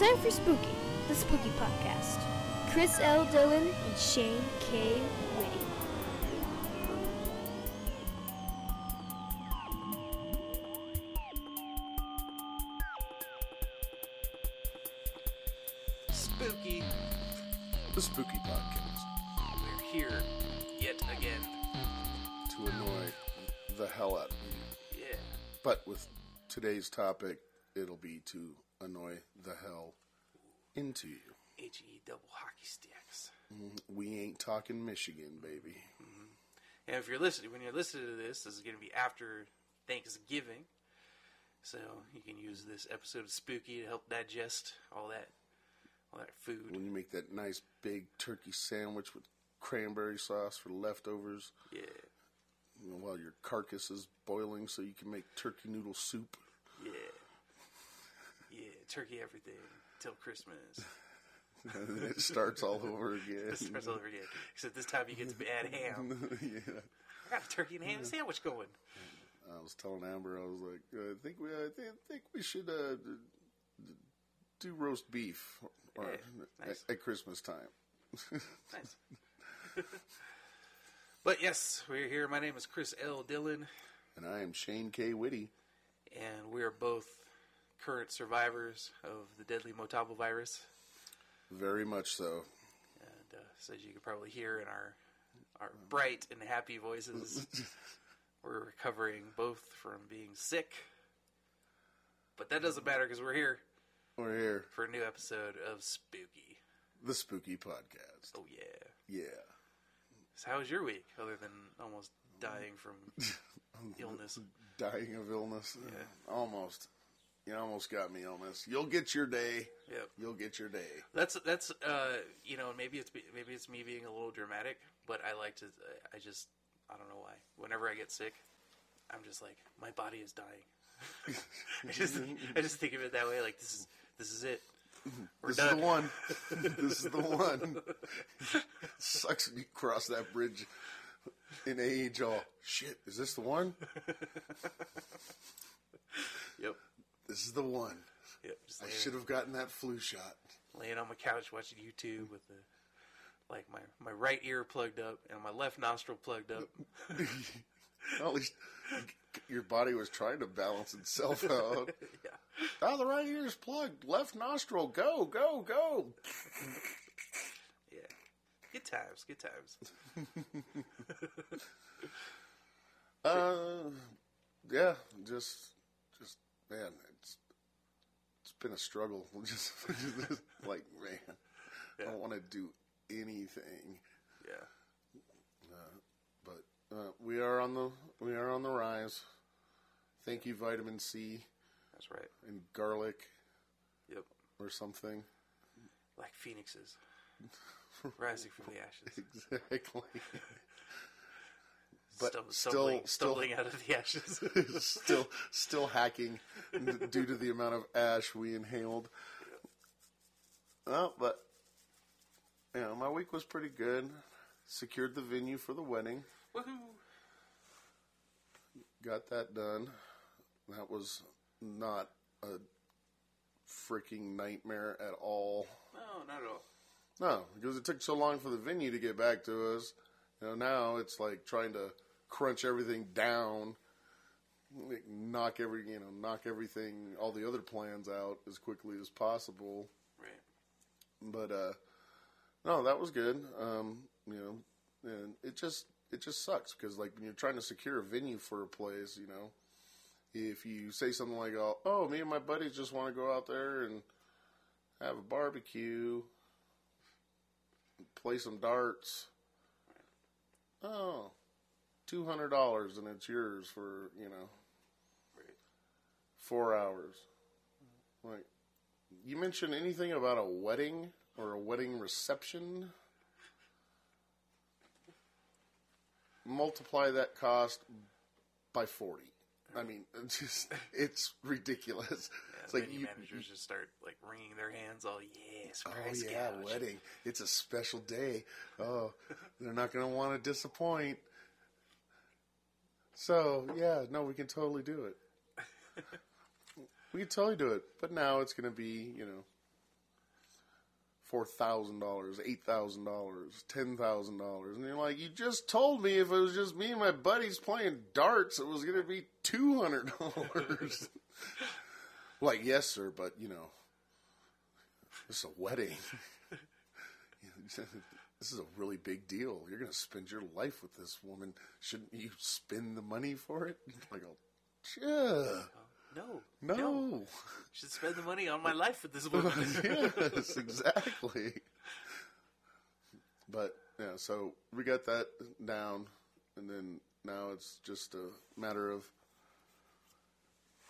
It's time for Spooky, the Spooky Podcast. Chris L. Dillon and Shane K. Whitty. Spooky. The Spooky Podcast We're here yet again. to annoy the hell out of you. Yeah. But with today's topic, it'll be to annoy the hell into you. H E double hockey sticks. Mm-hmm. We ain't talking Michigan, baby. Mm-hmm. And if you're listening, when you're listening to this, this is going to be after Thanksgiving, so you can use this episode of Spooky to help digest all that, all that food. When you make that nice big turkey sandwich with cranberry sauce for leftovers, Yeah. while your carcass is boiling, so you can make turkey noodle soup. Yeah. Turkey everything till Christmas. and then it starts all over again. It starts all over again. Except this time you get to add ham. yeah. I got a turkey and ham sandwich going. I was telling Amber, I was like, I think we, I think, think we should uh, do roast beef or, Yeah, nice. at, at Christmas time. Nice. but yes, we're here. My name is Chris L. Dillon, and I am Shane K. Whitty. and we are both current survivors of the deadly Motabo virus. Very much so. And uh, so as you can probably hear in our our bright and happy voices, we're recovering both from being sick. But that doesn't matter because we're here We're here, for a new episode of Spooky. the Spooky Podcast. Oh yeah. Yeah. So how was your week, other than almost dying from illness? Dying of illness. Yeah. Almost. You almost got me illness. You'll get your day. Yep. You'll get your day. That's that's uh you know maybe it's maybe it's me being a little dramatic, but I like to I just I don't know why. Whenever I get sick, I'm just like my body is dying. I just I just think of it that way. Like this is this is it. We're This done. is the one. this is the one. Sucks when you cross that bridge in age. All shit. Is this the one? Yep. This is the one. Yep. Just I laying, should have gotten that flu shot. laying on my couch watching YouTube with the like my my right ear plugged up and my left nostril plugged up. At least your body was trying to balance itself out. yeah. Oh, the right ear's plugged. Left nostril. Go, go, go. Yeah. Good times. Good times. Uh, yeah, just, just, man, been a struggle. Just, just like, man, I don't want to do anything. Yeah. But uh, we are on the, we are on the rise. Thank you, vitamin C That's right. and garlic Yep. or something. Like phoenixes rising from the ashes. Exactly. But Stum- still- stumbling, still- stumbling out of the ashes. still still hacking due to the amount of ash we inhaled. Well, but you know, my week was pretty good. Secured the venue for the wedding. Woohoo! Got that done. That was not a freaking nightmare at all. No, not at all. No, because it took so long for the venue to get back to us. You know, now it's like trying to crunch everything down, like knock every you know, knock everything, all the other plans out as quickly as possible. Right. But uh, no, that was good. Um, you know, and it just it just sucks because like when you're trying to secure a venue for a place, you know, if you say something like, "Oh, oh me and my buddies just want to go out there and have a barbecue, play some darts," oh, two hundred dollars and it's yours for you know four hours. Like, you mentioned anything about a wedding or a wedding reception? Multiply that cost by 40. I mean, it's just, it's ridiculous. Yeah, it's like you, managers just start like wringing their hands. All yeah, Oh yeah, wedding. It's a special day. Oh, they're not going to want to disappoint. So yeah, no, we can totally do it. we can totally do it. But now it's going to be, you know, four thousand dollars, eight thousand dollars, ten thousand dollars, and you're like, you just told me if it was just me and my buddies playing darts, it was going to be two hundred dollars. like, yes, sir, but you know, it's a wedding. this is a really big deal. You're going to spend your life with this woman. Shouldn't you spend the money for it? I go, yeah. No, No. You should spend the money on my life with this woman. yes, exactly. But yeah, so we got that down, and then now it's just a matter of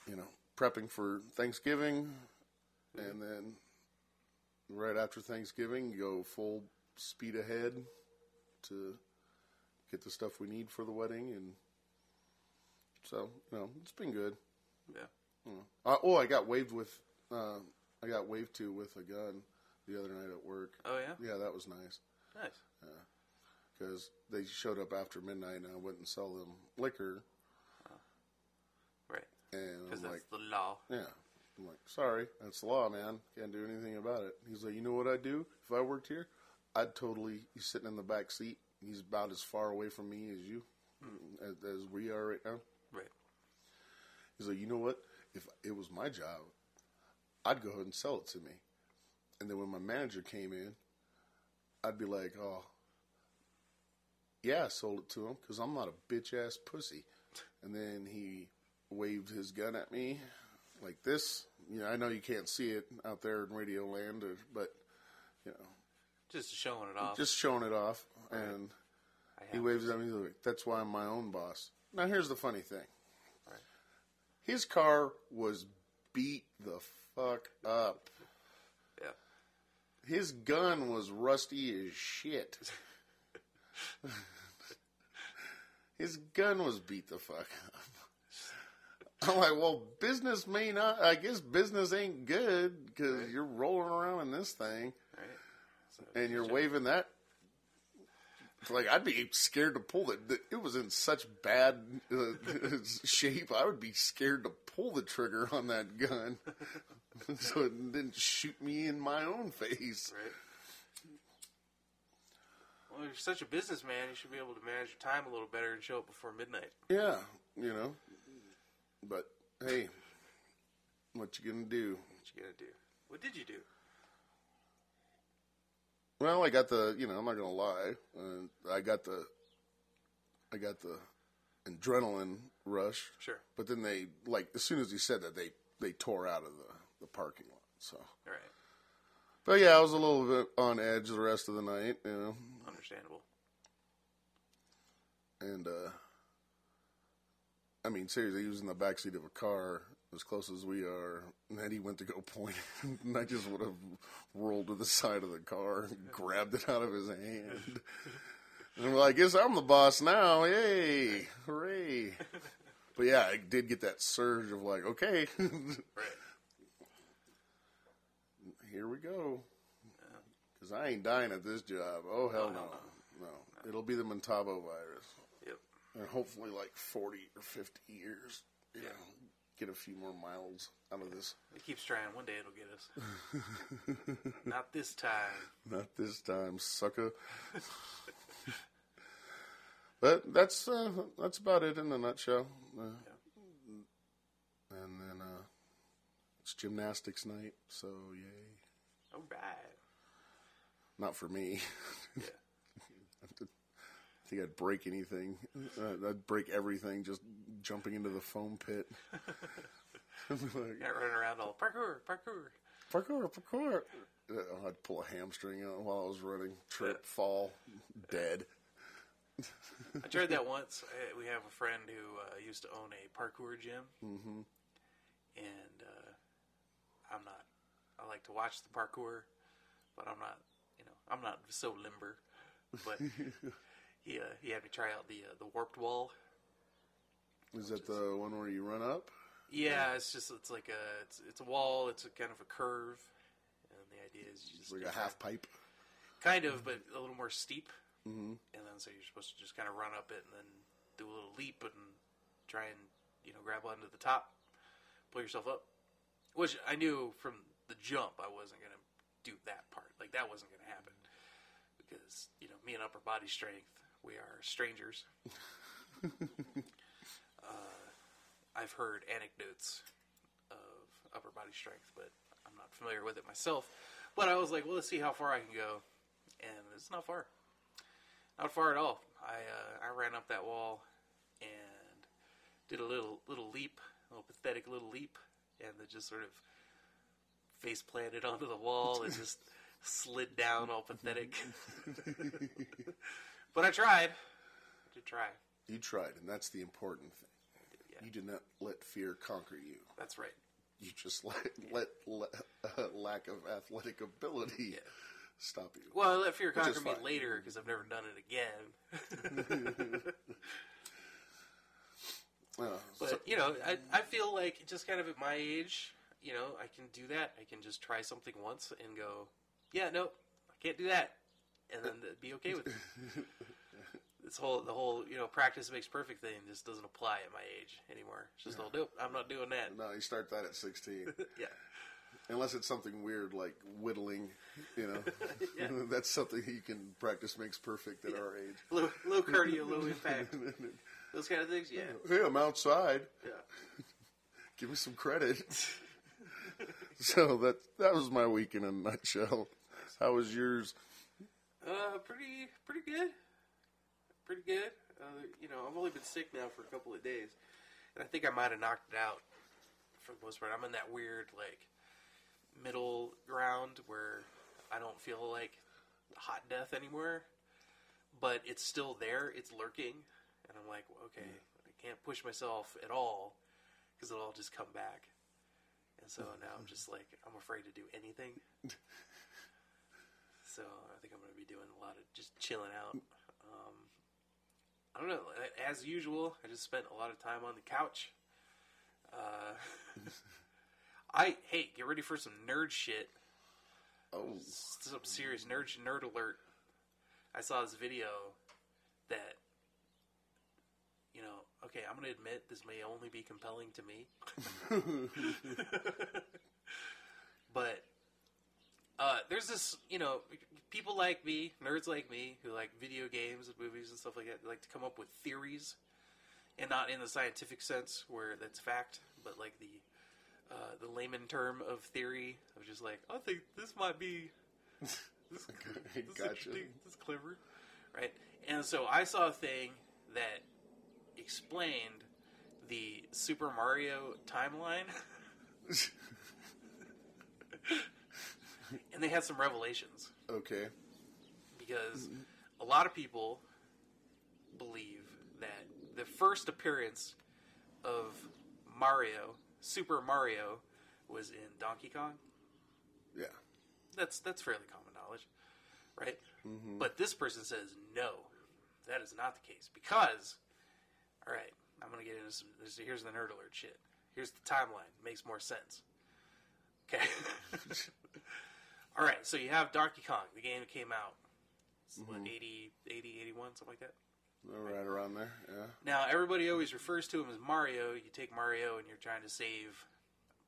you know prepping for Thanksgiving, mm-hmm. and then right after Thanksgiving, go full speed ahead to get the stuff we need for the wedding, and so you know it's been good. yeah. Uh, oh, I got waved with. Uh, I got waved to with a gun the other night at work. Oh yeah. Yeah, that was nice Nice. because they showed up after midnight and I wouldn't sell them liquor. Right. And Because I'm that's like, the law. yeah. I'm like, sorry, that's the law, man. Can't do anything about it. He's like, you know what I'd do if I worked here? I'd totally. He's sitting in the back seat. He's about as far away from me as you, mm-hmm. as, as we are right now. Right. He's like, you know what? If it was my job, I'd go ahead and sell it to me. And then when my manager came in, I'd be like, oh, yeah, I sold it to him because I'm not a bitch ass pussy. And then he waved his gun at me like this. You know, I know you can't see it out there in Radio Land, or, but you know, Just showing it off. just showing it off. And I he waves at me. Like, "That's why I'm my own boss." Now, here's the funny thing. Right. His car was beat the fuck up. Yeah. His gun was rusty as shit. His gun was beat the fuck up. I'm like, well, business may not. I guess business ain't good because Right. you're rolling around in this thing Right. And you're waving that. It's like I'd be scared to pull it. It was in such bad uh, shape. I would be scared to pull the trigger on that gun, so it didn't shoot me in my own face. Right. Well, you're such a businessman. You should be able to manage your time a little better and show up before midnight. Yeah, you know. But hey, what you gonna do? What you gonna do? What did you do? Well, I got the. You know, I'm not gonna lie. Uh, I got the. I got the adrenaline rush. Sure. But then they like as soon as he said that they they tore out of the the parking lot. So, All right. but yeah, I was a little bit on edge the rest of the night, you know, Understandable. and uh I mean seriously, he was in the back seat of a car as close as we are, and then he went to go point, and I just would have rolled to the side of the car and grabbed it out of his hand. And I'm like, I guess I'm the boss now. Yay! Hooray! But yeah, I did get that surge of like, okay, here we go. Because I ain't dying at this job. Oh, hell no. No. It'll be the Montavo virus. Yep. And hopefully, like 40 or 50 years, you know, get a few more miles out of this. It keeps trying. One day it'll get us. Not this time. Not this time, sucker. but that's uh, that's about it in a nutshell. Uh, And then uh, it's gymnastics night, so yay. All right. Not for me. Yeah. I think I'd break anything. Uh, I'd break everything just jumping into the foam pit. like, Not running around all parkour, parkour. parkour, parkour. Uh, I'd pull a hamstring out while I was running, trip, fall, dead. I tried that once. I, we have a friend who uh, used to own a parkour gym, mm-hmm. and uh, I'm not. I like to watch the parkour, but I'm not. You know, I'm not so limber. But he uh, he had me try out the uh, the warped wall. Is that the one where you run up? Yeah, it's just it's like a it's it's a wall. It's a kind of a curve, and the idea is you It's just like a half pipe. kind of, but a little more steep. Mm-hmm. And then so you're supposed to just kind of run up it and then do a little leap and try and you know grab onto the top, pull yourself up. Which I knew from the jump I wasn't gonna do that part. Like that wasn't going to happen because you know me and upper body strength, we are strangers. uh, I've heard anecdotes of upper body strength, but I'm not familiar with it myself. But I was like, well, let's see how far I can go, and it's not far, not far at all. I uh, I ran up that wall and did a little little leap, a little pathetic little leap, and then just sort of face planted onto the wall and just slid down all pathetic. but I tried. I did try. You tried, and that's the important thing. Yeah. You did not let fear conquer you. That's right. You just let let, let uh, lack of athletic ability Yeah. stop you. Well, I let fear conquer me later because I've never done it again. Uh, But so- you know, I I feel like just kind of at my age, you know, I can do that. I can just try something once and go, yeah, no, I can't do that, and then be okay with it. This whole the whole you know practice makes perfect thing just doesn't apply at my age anymore. It's just oh nope, I'm not doing that. no, you start that at 16. Yeah, Unless it's something weird like whittling, you know. Yeah. That's something you can practice makes perfect at our age. low low cardio, low impact, those kind of things. Yeah, Hey, I'm outside. yeah. Give me some credit. so that that was my week in a nutshell. How was yours? Uh, pretty pretty good, pretty good. Uh, you know, I've only been sick now for a couple of days, and I think I might have knocked it out for the most part. I'm in that weird like middle ground where I don't feel like hot death anymore, but it's still there. It's lurking, and I'm like, okay, I can't push myself at all because it'll all just come back. And so now I'm just like I'm afraid to do anything. So doing a lot of just chilling out. Um, I don't know. As usual, I just spent a lot of time on the couch. Uh, I hey, get ready for some nerd shit. Oh, Some serious nerd nerd alert. I saw this video that you know. Okay, I'm going to admit this may only be compelling to me. but uh, there's this, you know, people like me, nerds like me, who like video games and movies and stuff like that, like to come up with theories, and not in the scientific sense where that's fact, but like the uh, the layman term of theory of just like, I think this might be this, this Gotcha. interesting, this is clever, right? And so I saw a thing that explained the Super Mario timeline. and they had some revelations okay. because mm-hmm. a lot of people believe that the first appearance of Mario, Super Mario, was in Donkey Kong. Yeah. That's that's fairly common knowledge, right? Mm-hmm. But this person says no, that is not the case because, all right, I'm gonna get into some. This, here's the nerd alert shit. Here's the timeline. Makes more sense. Okay. all right, so you have Donkey Kong, the game that came out. It's, What, mm-hmm. 80, 80, 81, something like that. Right around there. Yeah. Now, everybody always refers to him as Mario. You take Mario and you're trying to save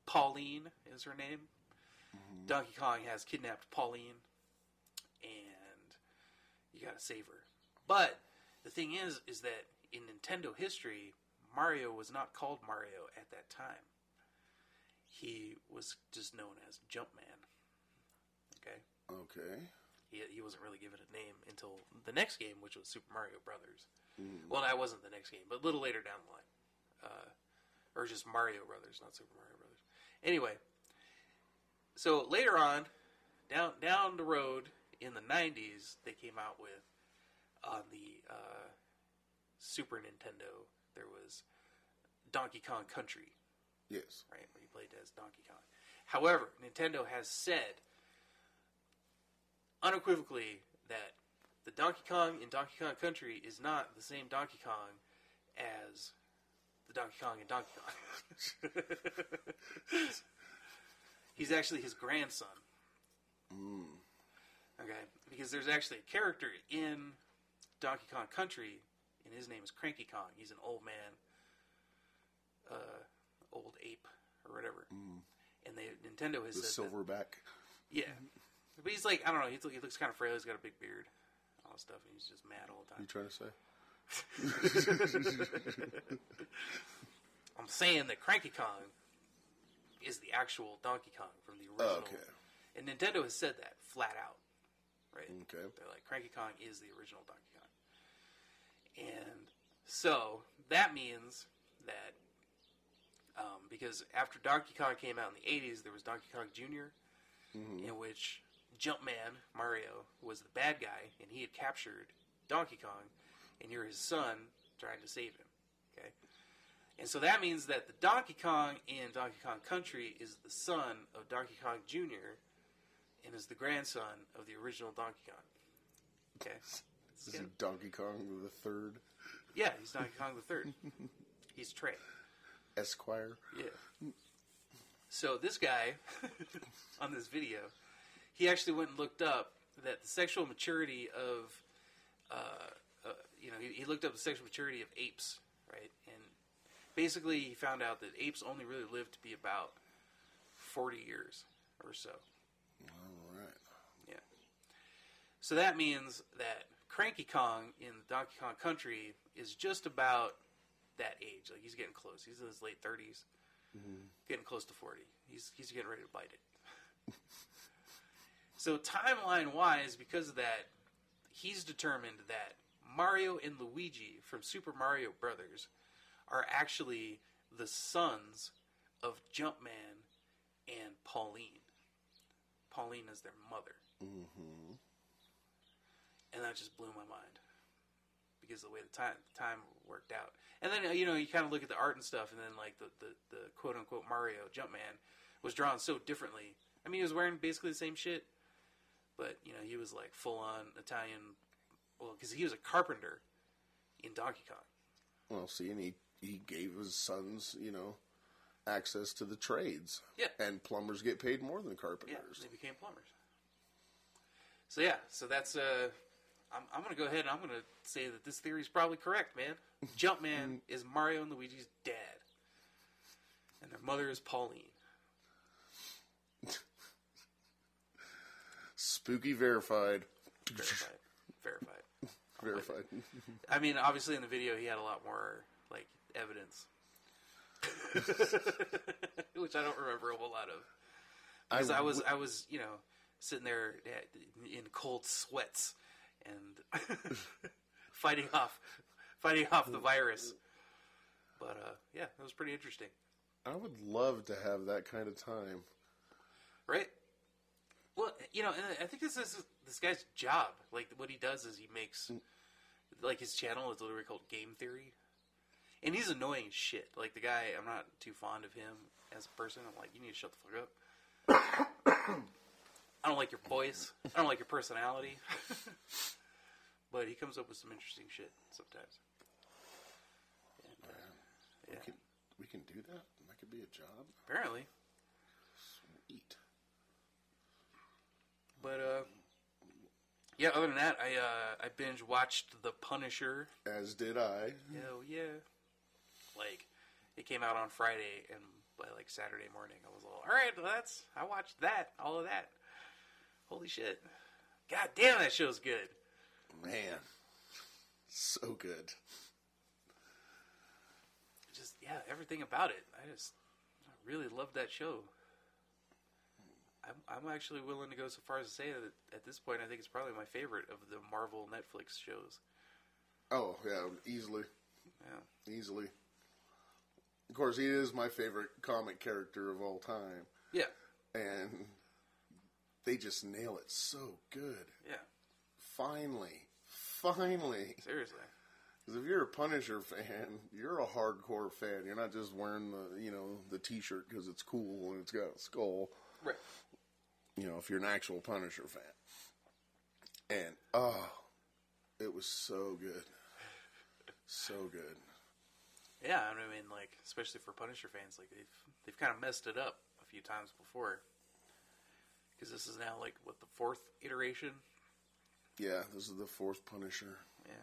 Pauline, is her name. Mm-hmm. Donkey Kong has kidnapped Pauline, and you gotta save her. But the thing is, is that in Nintendo history, Mario was not called Mario at that time. He was just known as Jumpman. Okay? He, he wasn't really given a name until the next game, which was Super Mario Brothers. Well, that wasn't the next game, but a little later down the line, uh, or just Mario Brothers, not Super Mario Brothers. Anyway, so later on, down down the road in the '90s, they came out with on the uh, Super Nintendo. There was Donkey Kong Country, Yes. right, where you played as Donkey Kong. However, Nintendo has said unequivocally that the Donkey Kong in Donkey Kong Country is not the same Donkey Kong as the Donkey Kong in Donkey Kong. He's actually his grandson. Hmm. Okay, because there's actually a character in Donkey Kong Country, and his name is Cranky Kong. He's an old man, uh, old ape or whatever. Hmm. And they Nintendo has The said that- silverback. yeah, mm-hmm. But he's like, I don't know. He's, he looks kind of frail. He's got a big beard, all that stuff, and he's just mad all the time. You trying to say? I'm saying that Cranky Kong is the actual Donkey Kong from the original. Oh, okay. And Nintendo has said that flat out, right? Okay. They're like Cranky Kong is the original Donkey Kong, and so that means that um, because after Donkey Kong came out in the '80s, there was Donkey Kong Jr., Mm-hmm. in which Jumpman Mario was the bad guy, and he had captured Donkey Kong, and you're his son trying to save him. Okay, and so that means that the Donkey Kong in Donkey Kong Country is the son of Donkey Kong Jr. and is the grandson of the original Donkey Kong. Okay. This is Donkey Kong the Third Yeah, he's Donkey Kong the third. He's Trey. Esquire. Yeah. So this guy on this video, he actually went and looked up that the sexual maturity of, uh, uh, you know, he, he looked up the sexual maturity of apes, right? And basically, he found out that apes only really live to be about forty years or so. All right. Yeah. So that means that Cranky Kong in Donkey Kong Country is just about that age. Like he's getting close. He's in his late 30s, getting close to forty. He's he's getting ready to bite it. so timeline wise, because of that, he's determined that Mario and Luigi from Super Mario Brothers are actually the sons of Jumpman and Pauline. Pauline is their mother Mm-hmm. and that just blew my mind because of the way the time time worked out. And then you know you kind of look at the art and stuff, and then like the the, the quote unquote Mario Jumpman was drawn so differently. I mean, he was wearing basically the same shit, but you know he was like full on Italian. Well, because he was a carpenter in Donkey Kong. Well, see, and he he gave his sons, you know, access to the trades. Yeah. And plumbers get paid more than Yeah, carpenters. they became plumbers. So yeah, so that's uh, I'm I'm gonna go ahead and I'm gonna say that this theory is probably correct, man. Jumpman is Mario and Luigi's dad, and their mother is Pauline. Spooky verified. Verified, verified. Verified. I mean, obviously in the video he had a lot more like evidence, which I don't remember a whole lot of. Because I, was I was you know sitting there in cold sweats and fighting off fighting off the virus. But uh, yeah, it was pretty interesting, I would love to have that kind of time. right? Well, you know, I think this is this guy's job. Like what he does is he makes like his channel is literally called Game Theory, and he's annoying as shit. Like the guy, I'm not too fond of him as a person. I'm like, you need to shut the fuck up. I don't like your voice. I don't like your personality. but he comes up with some interesting shit sometimes. And, uh, yeah, We can we can do that. That could be a job. apparently. Sweet. But uh, yeah. Other than that, I uh, I binge watched The Punisher. As did I. Hell yeah! Like it came out on Friday, and by like Saturday morning, I was all, all right. Well, that's I watched that, all of that. Holy shit! God damn, that show's good. Man. So good. Just yeah, everything about it. I just I really loved that show. I'm, I'm actually willing to go so far as to say that at this point, I think it's probably my favorite of the Marvel Netflix shows. Oh, yeah, easily. Yeah. Easily. Of course, he is my favorite comic character of all time. Yeah. And they just nail it so good. Yeah. Finally. Finally. Seriously. Because if you're a Punisher fan, you're a hardcore fan. You're not just wearing the, you know, the T-shirt because it's cool and it's got a skull. Right. You know, if you're an actual Punisher fan. And oh, it was so good, so good. Yeah, I mean, like especially for Punisher fans, like they've they've kind of messed it up a few times before. Because this is now like what the fourth iteration. Yeah, this is the fourth Punisher Yeah.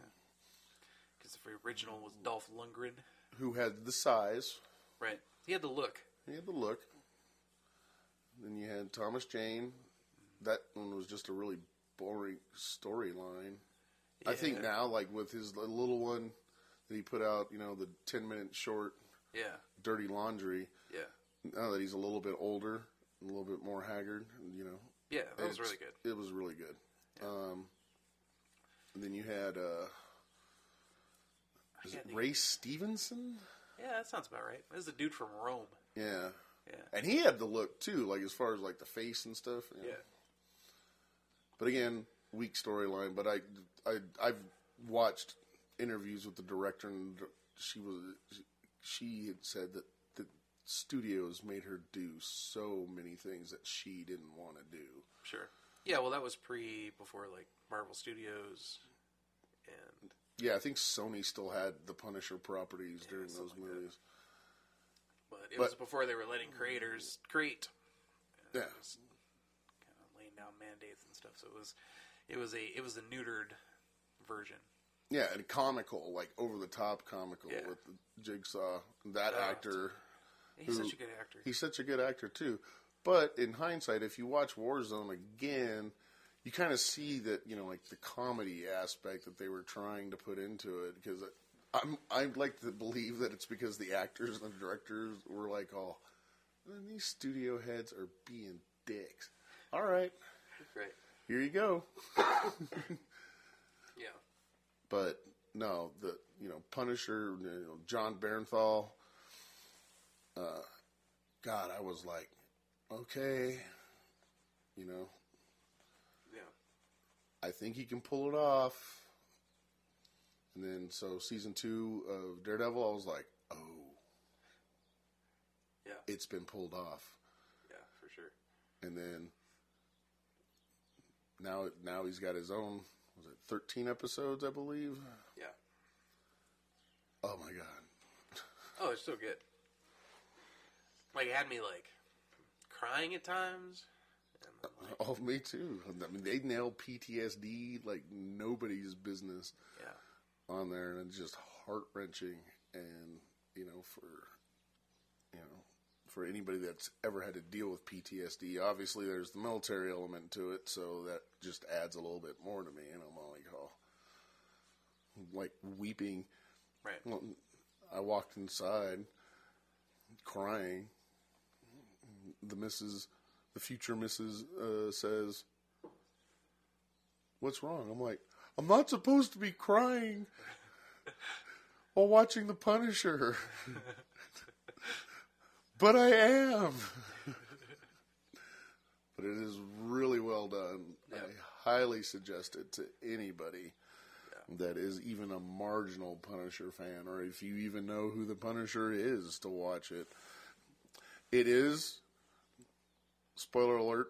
Because the original was Dolph Lundgren, who had the size. right? He had the look. He had the look. Then you had Thomas Jane, that one was just a really boring storyline. I think now, like with his little one that he put out, you know, the ten minute short, Yeah, "Dirty Laundry." yeah, Now that he's a little bit older, a little bit more haggard, you know, yeah. That was really good. It was really good. Um, and then you had uh, Ray Stevenson? Yeah, that sounds about right. This is a dude from Rome. Yeah, Yeah, and he had the look too, like as far as like the face and stuff. yeah, But again, weak storyline. But I, I, I've watched interviews with the director, and she was, she had said that the studios made her do so many things that she didn't want to do. sure. Yeah, well, that was pre before like Marvel Studios, and Yeah, I think Sony still had the Punisher properties during those something like movies. But it But- was before they were letting creators create. Yeah, kind of laying down mandates and stuff. So it was, it was a, it was a neutered version. yeah, and comical, like over the top comical Yeah. with the Jigsaw. That Oh, actor, He's Who- such a good actor. he's such a good actor too. But in hindsight, if you watch Warzone again, you kind of see that you know, like the comedy aspect that they were trying to put into it. Because I'm, I'd like to believe that it's because the actors and the directors were like, "Oh, these studio heads are being dicks." All right, Right. here you go. Yeah. But no, the you know Punisher, you know, Jon Bernthal. Uh, God, I was like, okay, you know, Yeah. I think he can pull it off. And then so season two of Daredevil, I was like, oh, Yeah. it's been pulled off. Yeah. For sure. And then now now he's got his own. Was it thirteen episodes? I believe. Yeah. Oh my god. Oh, it's so good. Like it had me like crying at times. Like, Oh, me too. I mean, they nailed PTSD like nobody's business yeah. On there, and it's just heart wrenching. And you know, for you know, for anybody that's ever had to deal with PTSD, obviously there's the military element to it, so that just adds a little bit more to me. And I'm like, oh, like weeping. Right. Well, I walked inside crying. The missus, the future missus, uh, says, What's wrong? I'm like, I'm not supposed to be crying while watching The Punisher. but I am. but it is really well done. Yeah. I highly suggest it to anybody that is even a marginal Punisher fan, or if you even know who the Punisher is, to watch it. It is, spoiler alert,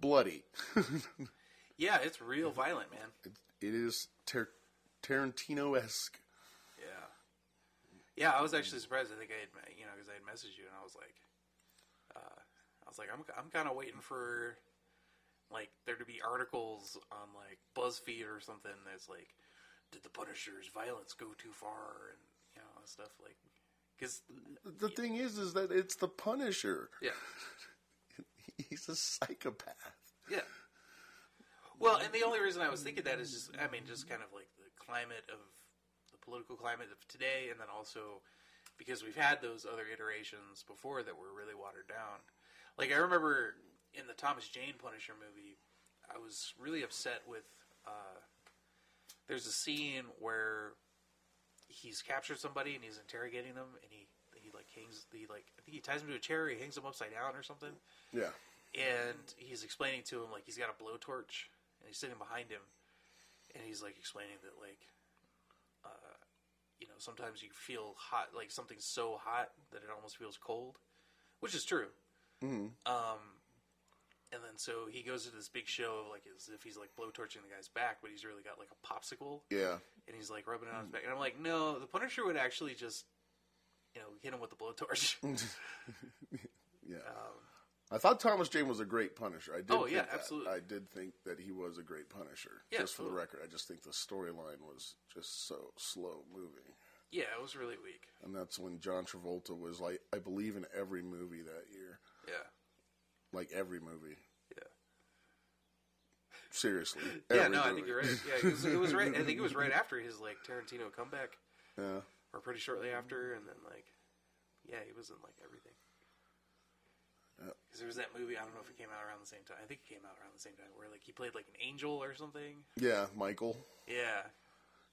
bloody. Yeah, it's real violent, man. it, it is Tar- Tarantino esque. Yeah. Yeah, I was actually surprised. I think I had, you know, because I had messaged you, and I was like, uh, I was like, I'm, I'm kind of waiting for like there to be articles on like BuzzFeed or something that's like, did the Punisher's violence go too far, and you know stuff like, because The thing is, is that it's the Punisher. yeah, He's a psychopath. yeah. Well, and the only reason I was thinking that is just, I mean, just kind of like the climate of the political climate of today, and then also because we've had those other iterations before that were really watered down. Like I remember in the Thomas Jane Punisher movie, I was really upset with. Uh, there's a scene where he's captured somebody and he's interrogating them, and he he like hangs he like I think he ties him to a chair, he hangs him upside down or something Yeah. and he's explaining to him like he's got a blowtorch and he's sitting behind him and he's like explaining that like uh, you know sometimes you feel hot like something's so hot that it almost feels cold which is true. Um and then so he goes to this big show of like as if he's like blowtorching the guy's back but he's really got like a popsicle. Yeah. and he's like rubbing it on his back. And i'm like no the punisher would actually just you know hit him with the blowtorch. Yeah. um, I thought Thomas Jane was a great Punisher. I did. Oh, yeah, that. absolutely. I did think that he was a great Punisher. Yeah, just for the record, I just think the storyline was just so slow moving, yeah it was really weak and that's when John Travolta was like, I believe in every movie that year, yeah like every movie. Yeah. seriously. Yeah, no, I think you're right. Yeah, it was, it was right. I think it was right after his like Tarantino comeback, Yeah. or pretty shortly after, and then like, yeah, he was in like everything. Because there was that movie. I don't know if it came out around the same time. I think it came out around the same time where like he played like an angel or something. Yeah, Michael. Yeah.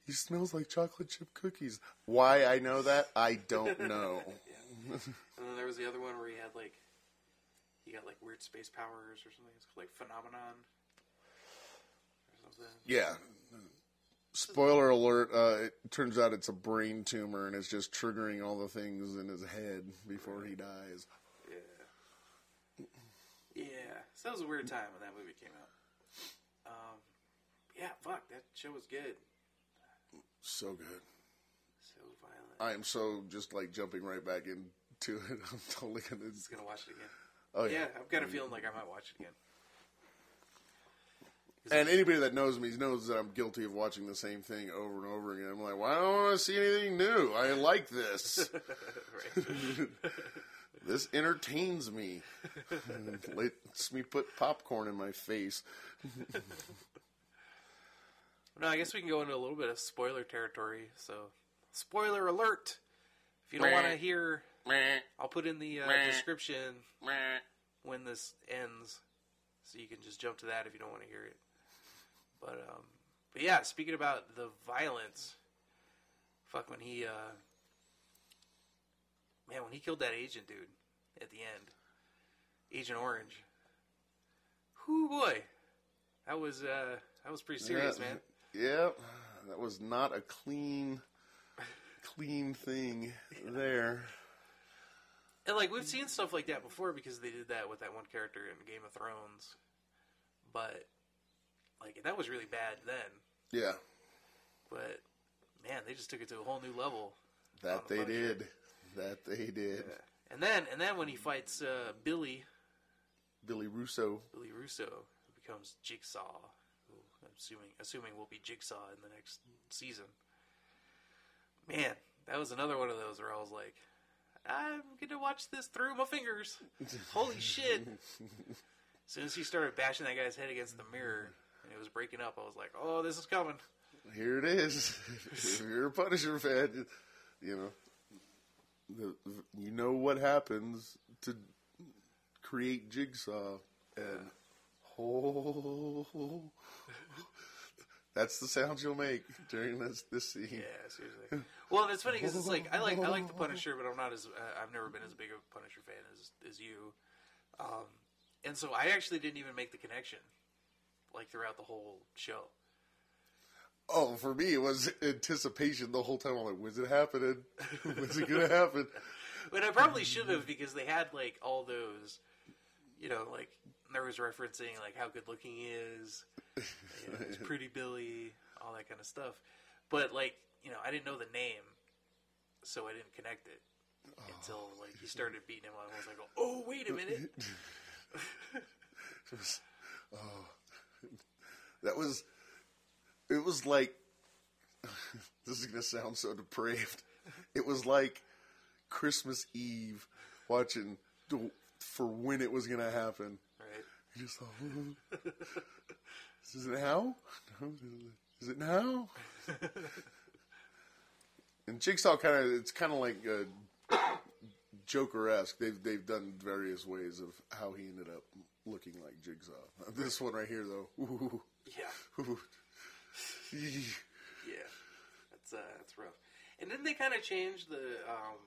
He smells like chocolate chip cookies. Why I know that, I don't know. And then there was the other one where he had like, he got like weird space powers or something. It's called like Phenomenon or something. yeah. Spoiler alert, uh, it turns out it's a brain tumor and it's just triggering all the things in his head before he dies. Yeah. So that was a weird time when that movie came out. Um, yeah, fuck, that show was good. So good. So violent. I am so just like jumping right back into it. I'm totally gonna. Just gonna watch it again. Oh Yeah, yeah. I've got a feeling like I might watch it again. And anybody that knows me knows that I'm guilty of watching the same thing over and over again. I'm like, well, I don't want to see anything new. I like this. right. this entertains me. And lets me put popcorn in my face. No, I guess we can go into a little bit of spoiler territory. So, spoiler alert! If you don't want to hear, I'll put in the uh, description when this ends, so you can just jump to that if you don't want to hear it. But um, but yeah, speaking about the violence, fuck when he uh, man when he killed that agent dude at the end, Agent Orange. Whoo boy, that was uh, that was pretty serious, Yeah. man. Yep. That was not a clean, clean thing there. And like we've seen stuff like that before because they did that with that one character in Game of Thrones. But like that was really bad then. Yeah. But man, they just took it to a whole new level. That the they did. That they did. And then and then when he fights uh, Billy, Billy Russo. Billy Russo, who becomes Jigsaw, who I'm assuming assuming will be Jigsaw in the next season. Man, that was another one of those where I was like, I'm gonna watch this through my fingers. Holy shit! As soon as he started bashing that guy's head against the mirror and it was breaking up, I was like, "Oh, this is coming." Here it is. if you're a Punisher fan, you know, the, you know what happens to create Jigsaw, and oh, that's the sound you'll make during this this scene. Yeah, seriously. Well, it's funny because it's like I like I like the Punisher, but I'm not as uh, I've never been as big of a Punisher fan as as you. Um, and so I actually didn't even make the connection, like throughout the whole show. Oh, for me, it was anticipation the whole time. I'm like, when's it happening? when's it gonna happen? But I probably should have because they had like all those, you know, like there was referencing like how good looking he is, you know, he's pretty Billy, all that kind of stuff. But like, you know, I didn't know the name, so I didn't connect it oh. until like he started beating him. I was like, oh wait a minute. Was- oh, that was. It was like. this is gonna sound so depraved. It was like Christmas Eve watching the- for when it was gonna happen. Right. You just thought, "Oh, is it now? No, Is it now? and Jigsaw kind of it's kind of like uh, Joker esque. They've they've done various ways of how he ended up looking like Jigsaw. This one right here, though, ooh, Yeah. ooh. Yeah, that's uh, that's rough. And then they kind of changed the um,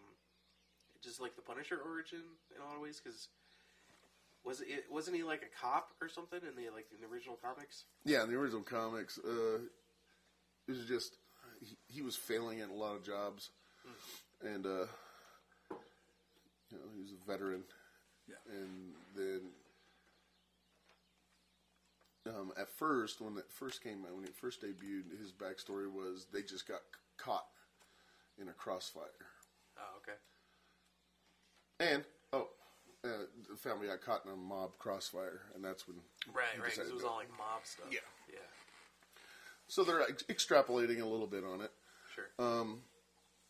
just like the Punisher origin in a lot of ways? Because was it wasn't he like a cop or something in the like in the original comics? yeah, in the original comics, uh, it was just he, he was failing at a lot of jobs, and uh, you know he was a veteran, and then um, at first when it first came out when it first debuted, his backstory was they just got c- caught in a crossfire, Oh, okay. and oh. Uh, the family got caught in a mob crossfire, and that's when Right, right. Because it was to- all like mob stuff. Yeah. yeah, So they're ex- extrapolating a little bit on it. sure. Um,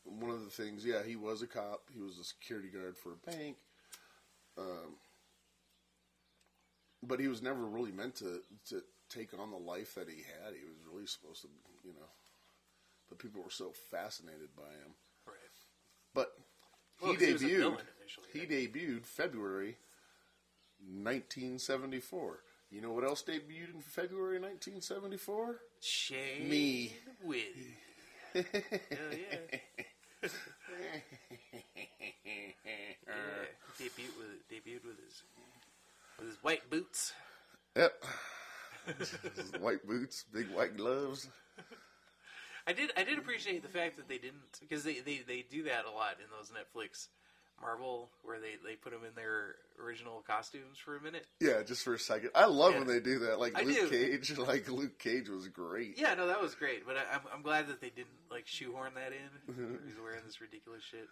one of the things, yeah, he was a cop. He was a security guard for a bank. Um, but he was never really meant to to, take on the life that he had. He was really supposed to, you know, but people were so fascinated by him. Right. But Well, he he a debuted. he right? debuted February 1974. You know what else debuted in February 1974? Shane Me. Whitty. Hell yeah. yeah. Debuted with debuted with his with his white boots. Yep. white boots, big white gloves. I did I did appreciate the fact that they didn't because they, they, they do that a lot in those Netflix Marvel where they, they put them in their original costumes for a minute. Yeah, just for a second. I love Yeah. when they do that. Like I Luke do. Cage. Like Luke Cage was great. Yeah, no, that was great, but I, I'm I'm glad that they didn't like shoehorn that in. He's wearing this ridiculous shit.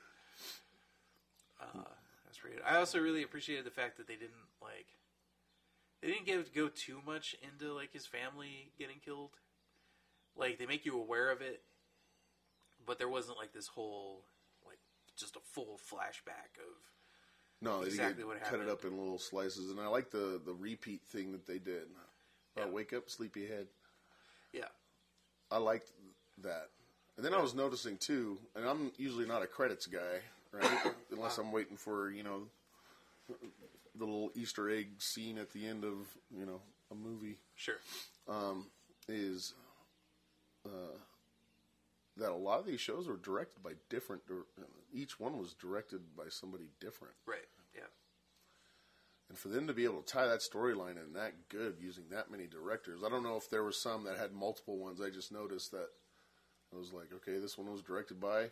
Uh, that's. Good. I also really appreciated the fact that they didn't like they didn't give go too much into like his family getting killed. Like they make you aware of it, but there wasn't like this whole like just a full flashback of No, Exactly what cut it up in little slices, and I like the the repeat thing that they did. Uh, wake up, sleepyhead. yeah I liked that. And then I was noticing too, and I'm usually not a credits guy, right? Unless I'm waiting for you know the little Easter egg scene at the end of you know a movie. sure Is uh, that a lot of these shows were directed by different. Each one was directed by somebody different. right yeah And for them to be able to tie that storyline in that good using that many directors, I don't know if there were some that had multiple ones. I just noticed that I was like, okay, this one was directed by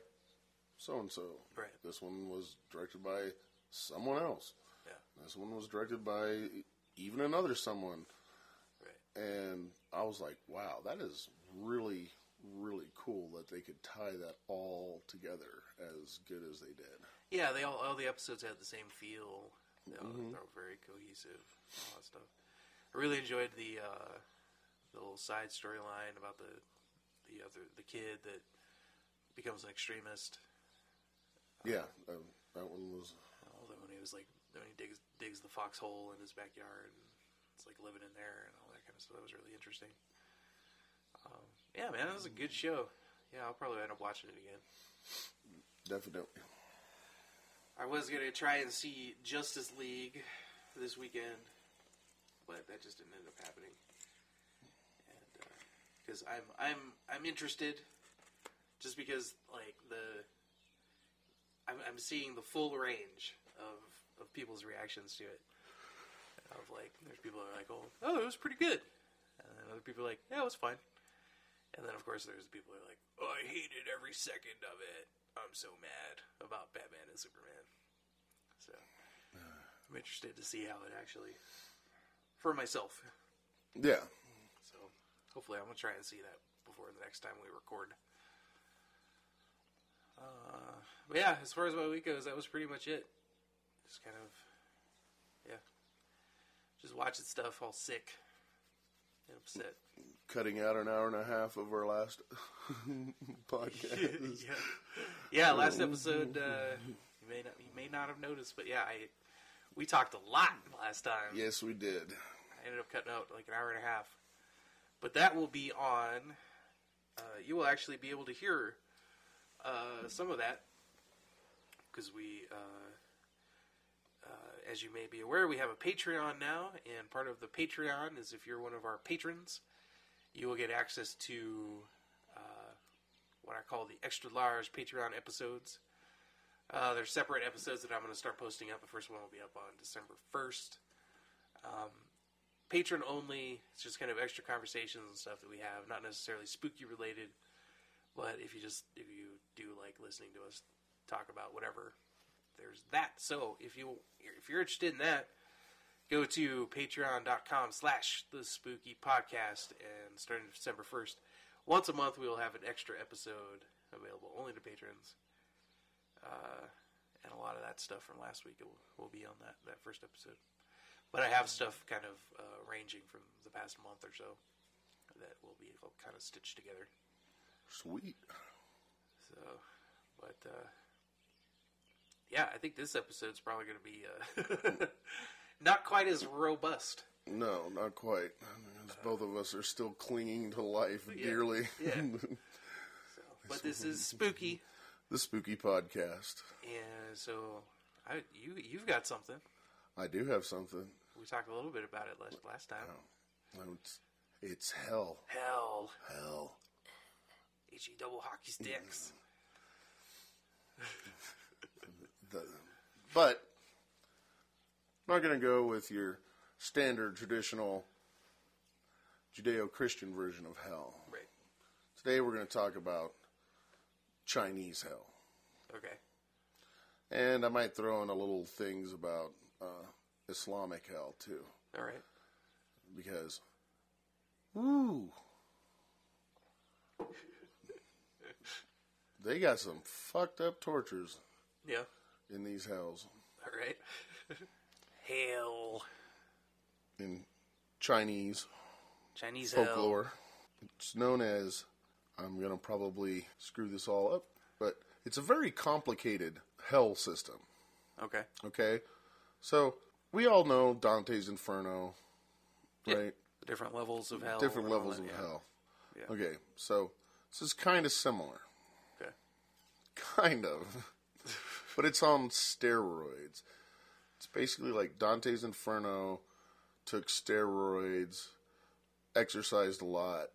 so and so. Right. This one was directed by someone else. This one was directed by even another someone. right And I was like, wow, that is really, really cool that they could tie that all together as good as they did. Yeah, they all all the episodes had the same feel. They all, Mm-hmm. they were very cohesive. All that stuff. I really enjoyed the uh, the little side storyline about the the other the kid that becomes an extremist. Yeah, um, that one was. That when he was like when he digs digs the foxhole in his backyard and it's like living in there and all that kind of stuff. That was really interesting. Um, yeah, man, that was a good show. Yeah, I'll probably end up watching it again. Definitely. I was gonna try and see Justice League this weekend, but that just didn't end up happening. Because I'm I'm I'm interested, just because like the I'm I'm seeing the full range of of people's reactions to it. Of like, there's people that are like, oh, oh, it was pretty good, and then other people are like, yeah, it was fine. And then, of course, there's people who are like, oh, I hated every second of it. I'm so mad about Batman and Superman. So, I'm interested to see how it actually, for myself. Yeah. So, hopefully, I'm going to try and see that before the next time we record. Uh, but yeah, as far as my week goes, that was pretty much it. Just kind of, yeah. Just watching stuff all sick and upset. Cutting out an hour and a half of our last podcast. yeah, yeah. Last episode, uh, you may not you may not have noticed, but yeah, I we talked a lot last time. Yes, we did. I ended up cutting out like an hour and a half, but that will be on. Uh, you will actually be able to hear uh, some of that because we, uh, uh, as you may be aware, we have a Patreon now, and part of the Patreon is if you're one of our patrons, you will get access to uh, what I call the extra large Patreon episodes. Uh, they're separate episodes that I'm going to start posting up. The first one will be up on December 1st. Um, patron only. It's just kind of extra conversations and stuff that we have, not necessarily spooky related. But if you just if you do like listening to us talk about whatever, there's that. So if you if you're interested in that, go to patreon.com slash the spooky podcast and starting December 1st, once a month we will have an extra episode available only to patrons. Uh, and a lot of that stuff from last week will, will be on that, that first episode. But I have stuff kind of uh, ranging from the past month or so that will be kind of stitched together. Sweet. So, but uh, yeah, I think this episode's probably going to be uh, not quite as robust No, not quite. 'Cause both of us are still clinging to life Yeah. dearly. Yeah. So, but this is spooky, the Spooky Podcast. and so I, you you've got something. I do have something. We talked a little bit about it last last time. Oh, It's, it's hell. Hell, Hell. he double hockey sticks. The, but I'm not going to go with your standard traditional Judeo-Christian version of hell. Right. Today we're going to talk about Chinese hell. Okay. And I might throw in a little things about uh, Islamic hell too, All right. because, woo, they got some fucked up tortures Yeah. In these hells. All right. Hell. In Chinese Chinese hell. folklore, it's known as, I'm going to probably screw this all up, but it's a very complicated hell system. Okay. Okay? So, we all know Dante's Inferno, Yeah. right? Different levels of hell. different levels that, of yeah. hell. Yeah. Okay, so this is kind of similar, Okay. kind of, but it's on steroids. It's basically like Dante's Inferno took steroids, exercised a lot,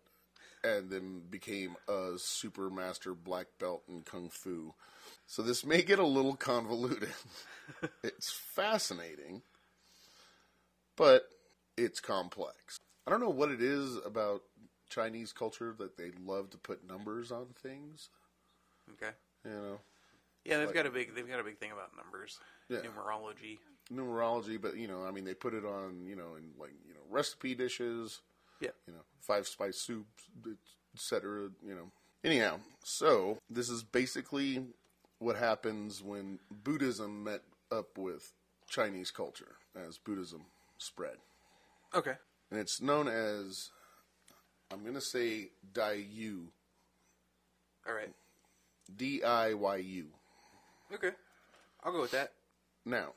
and then became a super master black belt in kung fu. So this may get a little convoluted. it's fascinating, but it's complex. I don't know what it is about Chinese culture that they love to put numbers on things. Okay. You know, Yeah, they've Like- got a big they've got a big thing about numbers. Yeah. Numerology. numerology, but you know, I mean, they put it on, you know, in like you know recipe dishes, Yeah. you know, five spice soups, etc. You know. Anyhow, so this is basically what happens when Buddhism met up with Chinese culture as Buddhism spread, Okay. and it's known as I'm going to say Daiyu, All right. D I Y U. Okay. I'll go with that. Now,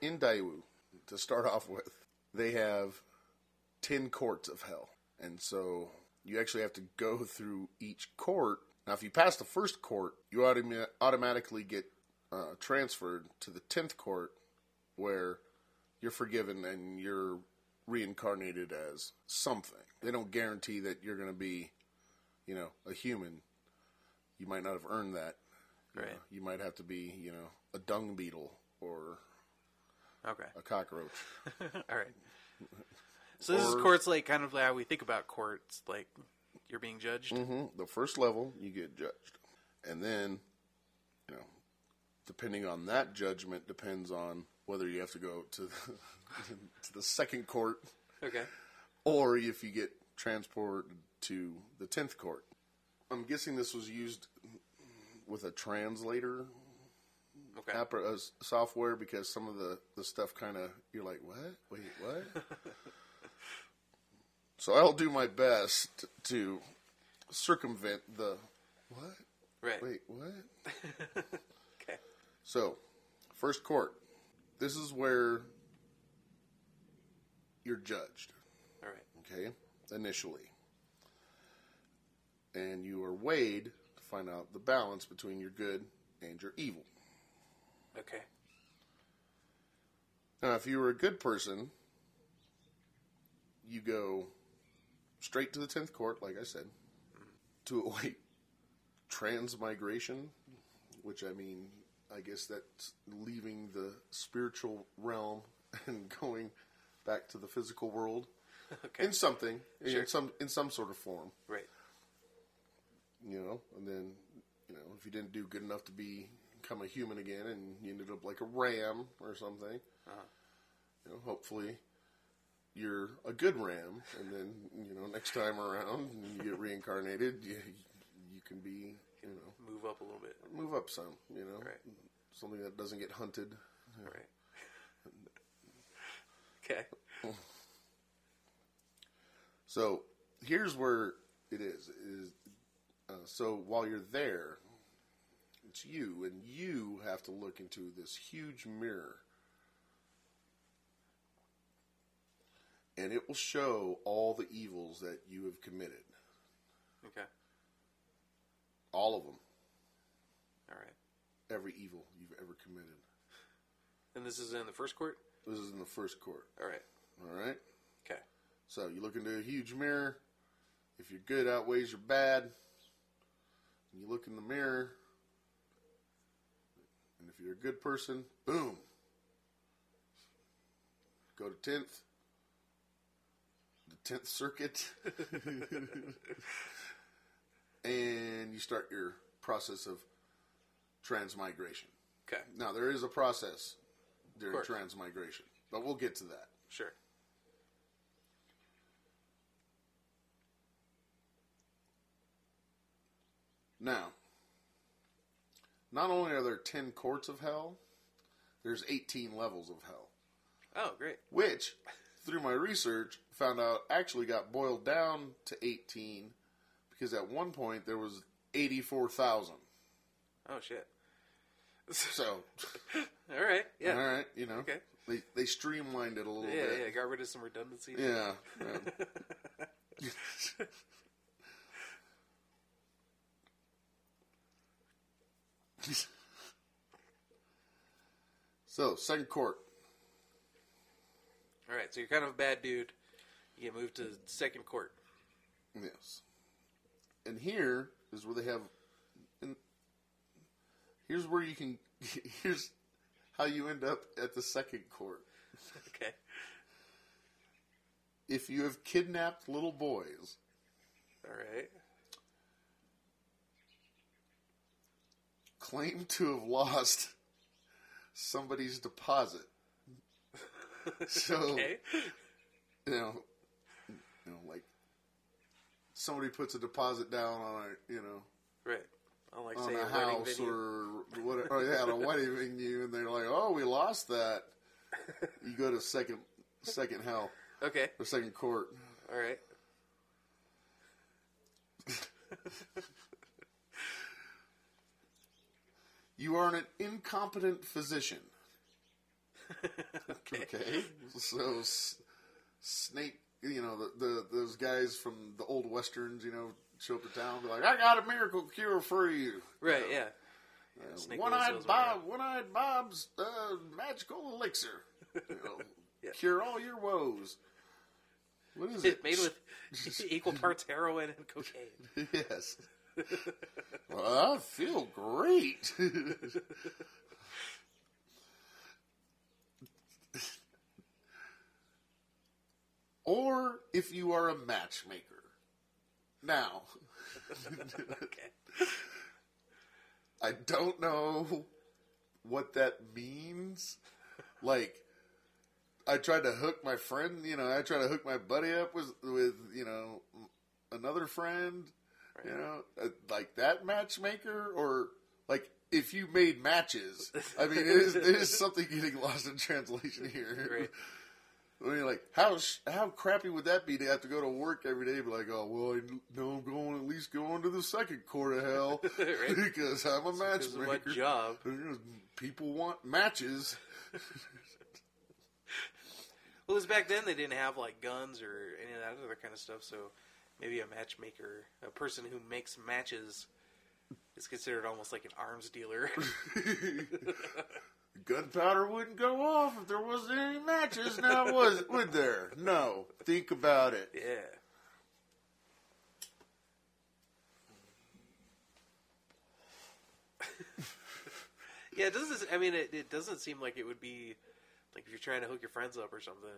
in Diyu, to start off with, they have 10 courts of hell. And so you actually have to go through each court. Now, if you pass the first court, you automa- automatically get uh, transferred to the 10th court where you're forgiven and you're reincarnated as something. They don't guarantee that you're going to be, you know, a human. You might not have earned that. You Right. know, you might have to be, you know, a dung beetle or Okay. a cockroach. All right. So this is courts like kind of how we think about courts, like you're being judged. hmm The first level, you get judged. And then, you know, depending on that judgment, depends on whether you have to go to the, to the second court Okay. or if you get transported to the 10th court. I'm guessing this was used with a translator Okay. app uh, software because some of the, the stuff kind of you're like what wait what so i'll do my best to circumvent the what Right. wait what Okay. so first court this is where you're judged All right. okay initially and you are weighed find out the balance between your good and your evil Okay. Now, if you were a good person, you go straight to the 10th court, like I said, to await transmigration, which I mean, I guess that's leaving the spiritual realm and going back to the physical world Okay. in something, Sure. in some in some sort of form, Right. You know. And then, you know, if you didn't do good enough to be become a human again, and you ended up like a ram or something, Uh-huh. you know, hopefully you're a good ram, and then you know next time around you get reincarnated, you you can be you know Move up a little bit. move up some, you know, Right. something that doesn't get hunted. Right. okay. So here's where it is is uh, so while you're there, it's you, and you have to look into this huge mirror. and it will show all the evils that you have committed, Okay. all of them, All right. every evil you've ever committed. And this is in the first court. This is in the first court. All right. All right. Okay. So you look into a huge mirror. If your good outweighs your bad, and you look in the mirror, and if you're a good person, boom. Go to tenth, the tenth circuit, and you start your process of transmigration. Okay. Now there is a process during course. transmigration, but we'll get to that. Sure. Now, not only are there 10 courts of hell, there's 18 levels of hell, Oh, great. which, through my research, found out actually got boiled down to 18 because at one point there was 84,000. Oh shit. So, All right. Yeah. all right, you know, Okay. they, they streamlined it a little bit. Yeah, yeah. Got rid of some redundancy. Yeah. yeah. so, second court. All right. So you're kind of a bad dude. You get moved to second court. Yes. And here is where they have. And here's where you can. Here's how you end up at the second court. Okay. If you have kidnapped little boys, All right. Claim to have lost somebody's deposit. So, Okay. you know, you know, like somebody puts a deposit down on a, you know, Right. I like on say a a house or whatever. Oh, yeah, on a wedding venue, and they're like, "Oh, we lost that." You go to second, second hell Okay. or second court. All right. You are an incompetent physician. Okay, so s- Snake, you know, the, the those guys from the old westerns, you know, show up to town, be like, "I got a miracle cure for you." Right. Yeah. Yeah, Snake one-eyed Bob, one eyed Bob's uh, magical elixir, you know, Yeah. cure all your woes. What is right. it? Made with equal parts heroin and cocaine. yes. Well, I feel great. or if you are a matchmaker. Now, Okay. I don't know what that means. Like, I tried to hook my friend, you know, I tried to hook my buddy up with, with you know, another friend, you know, uh, like that matchmaker, or like if you made matches. I mean, it is, it is something getting lost in translation here. Right. I mean, like, how sh- how crappy would that be to have to go to work every day? and Be like, oh, well, I know I'm going at least going to the second court of hell Right. because I'm a matchmaker. what job? People want matches. Well, because back then they didn't have like guns or any of that other kind of stuff. So maybe a matchmaker, a person who makes matches, is considered almost like an arms dealer. Gunpowder wouldn't go off if there wasn't any matches. Now, was would there? No. Think about it. yeah. yeah, it doesn't. I mean, it, it doesn't seem like it would be like if you're trying to hook your friends up or something.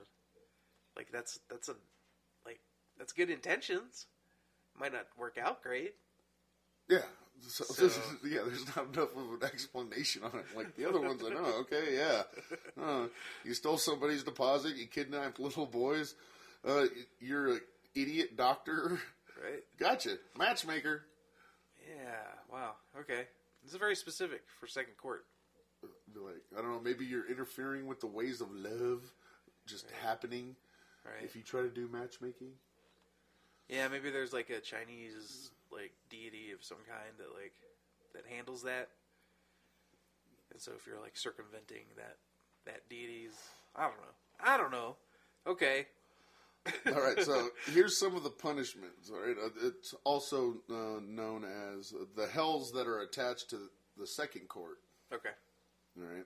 Like that's that's a that's good intentions. Might not work out great. Yeah. So, So- this is- yeah, there's not enough of an explanation on it. Like the other ones, I know. Okay, yeah. Uh, you stole somebody's deposit. You kidnapped little boys. Uh, you're an idiot doctor. Right? Gotcha. Matchmaker. Yeah. Wow. Okay. This is very specific for second court. Like, I don't know. Maybe you're interfering with the ways of love just happening Right. if you try to do matchmaking. Yeah, maybe there's like a Chinese like deity of some kind that like that handles that. And so if you're like circumventing that that deity's I don't know. I don't know. Okay. All right, so here's some of the punishments. All right, Uh, it's also uh, known as the hells that are attached to the second court. Okay. All right,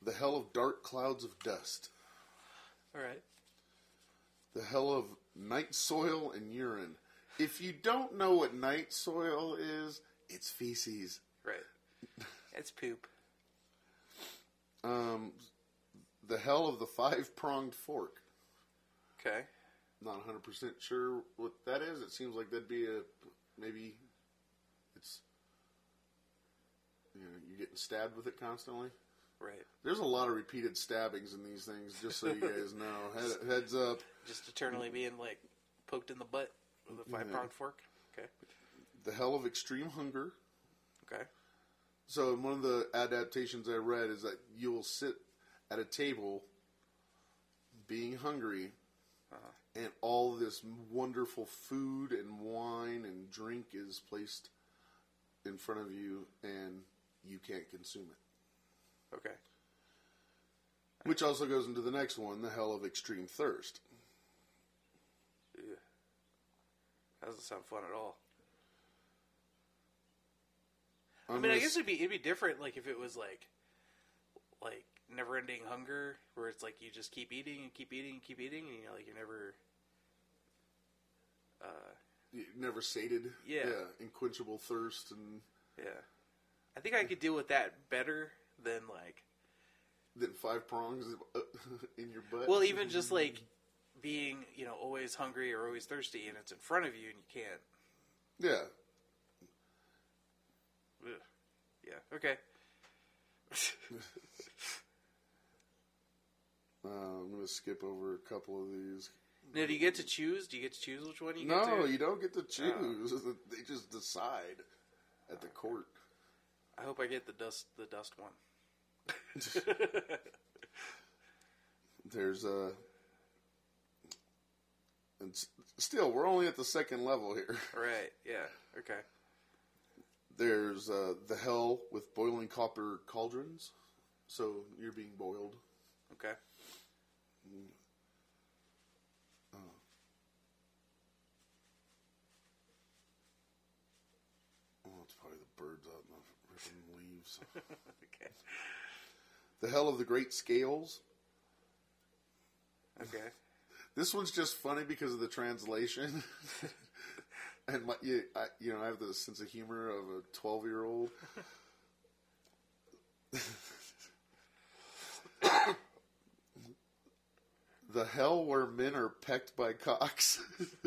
the hell of dark clouds of dust, All right. The hell of night soil and urine. If you don't know what night soil is, it's feces. Right. It's poop. Um, the hell of the five pronged fork. Okay. Not 100% sure what that is. It seems like that'd be a maybe it's you know, you're getting stabbed with it constantly. Right. There's a lot of repeated stabbings in these things, just so you guys know. Head, heads up. Just eternally being like poked in the butt with a five pronged fork. Okay. The hell of extreme hunger. Okay. So, one of the adaptations I read is that you will sit at a table being hungry, uh-huh. and all this wonderful food and wine and drink is placed in front of you, and you can't consume it. Okay. Which also goes into the next one the hell of extreme thirst. Ew. That doesn't sound fun at all. I mean, I guess it'd be it'd be different, like if it was like, like never ending hunger, where it's like you just keep eating and keep eating and keep eating, and you know, like you're never. Uh, You never sated. Yeah. Unquenchable thirst and yeah, I think I could deal with that better than like, then five prongs uh, in your butt. well, even just like being, you know, always hungry or always thirsty, and it's in front of you and you can't. Yeah. Ugh. Yeah. Okay. Uh, I'm going to skip over a couple of these. now, do you get to choose? Do you get to choose which one you get No, you don't get to choose. They just decide at the court. I hope I get the dust the dust one. There's a. And still, we're only at the second level here. right. Yeah. Okay. There's uh, the hell with boiling copper cauldrons. So you're being boiled. Okay. Oh, it's probably the birds out in the leaves. Okay. The hell of the great scales. Okay. This one's just funny because of the translation. and my, you, I, you know, I have the sense of humor of a twelve-year-old. the hell where men are pecked by cocks.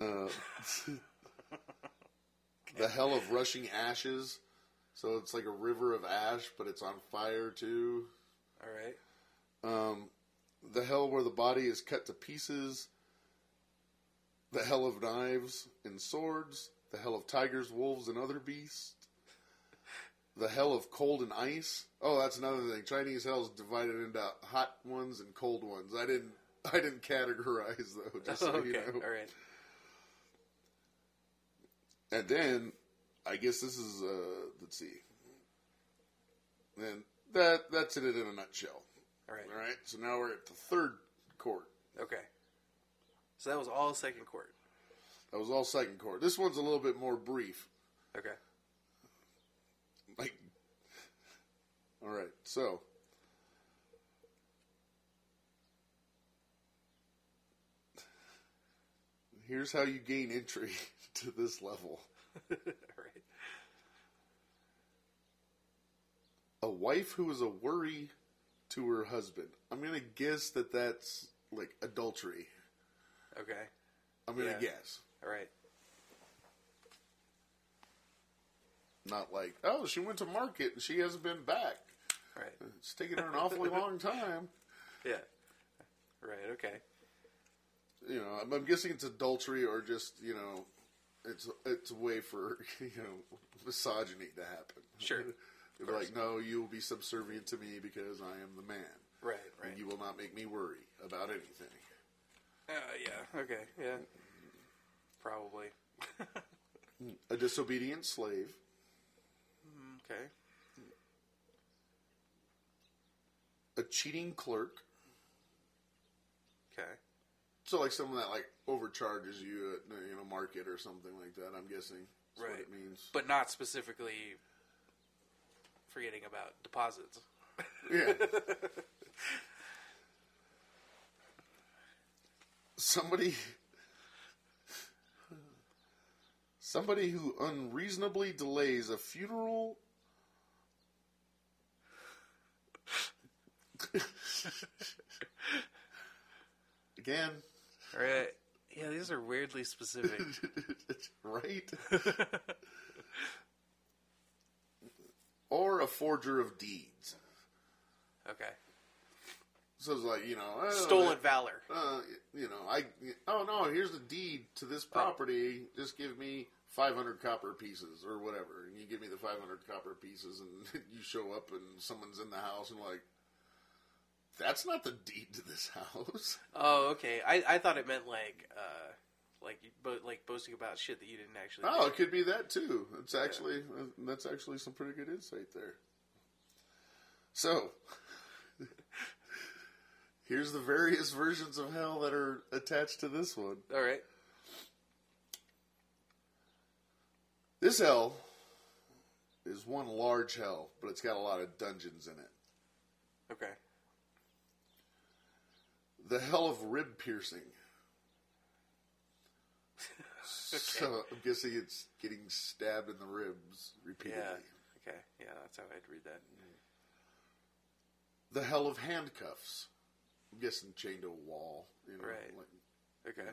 uh, the hell of rushing ashes. So it's like a river of ash, but it's on fire too. All right. Um, the hell where the body is cut to pieces. The hell of knives and swords. The hell of tigers, wolves, and other beasts. The hell of cold and ice. Oh, that's another thing. Chinese hell is divided into hot ones and cold ones. I didn't. I didn't categorize though. Just so okay. you know. All right. And then, I guess this is uh, let's see. And that that's it in a nutshell. All right. All right. So now we're at the third court. Okay. So that was all second court. That was all second court. This one's a little bit more brief. Okay. Like, all right. So, here's how you gain entry to this level. right. A wife who is a worry to her husband. I'm gonna guess that that's like adultery. Okay. I'm gonna Yeah. guess. All right. Not like, oh, she went to market and she hasn't been back. All right. It's taken her an awfully long time. Yeah. Right. Okay. you know, I'm, I'm guessing it's adultery or just you know, it's it's a way for you know misogyny to happen. Sure. They're like, no, you will be subservient to me because I am the man. Right. Right. And you will not make me worry about anything. Uh, yeah. Okay. Yeah. Probably. A disobedient slave, Okay. A cheating clerk. Okay. So like someone that like overcharges you at you know market or something like that. I'm guessing that's what it means. But not specifically forgetting about deposits. Yeah. somebody somebody who unreasonably delays a funeral again All right. Yeah, these are weirdly specific. right or a forger of deeds okay. so it's like you know oh, Stolen that- valor. uh, you know, I oh no, here's the deed to this property. Just give me 500 copper pieces or whatever, and you give me the 500 copper pieces, and you show up and someone's in the house and like, that's not the deed to this house. Oh, okay. I, I thought it meant like uh like you bo- like boasting about shit that you didn't actually. Oh, do. it could be that too. It's actually that's actually some pretty good insight there. So. Here's the various versions of hell that are attached to this one. All right. This hell is one large hell, but it's got a lot of dungeons in it. Okay. The hell of rib piercing. So I'm guessing it's getting stabbed in the ribs repeatedly. Yeah. Okay. Yeah, that's how I'd read that. Hmm. The hell of handcuffs. I'm guessing chained to a wall. You know, Right. like- Okay.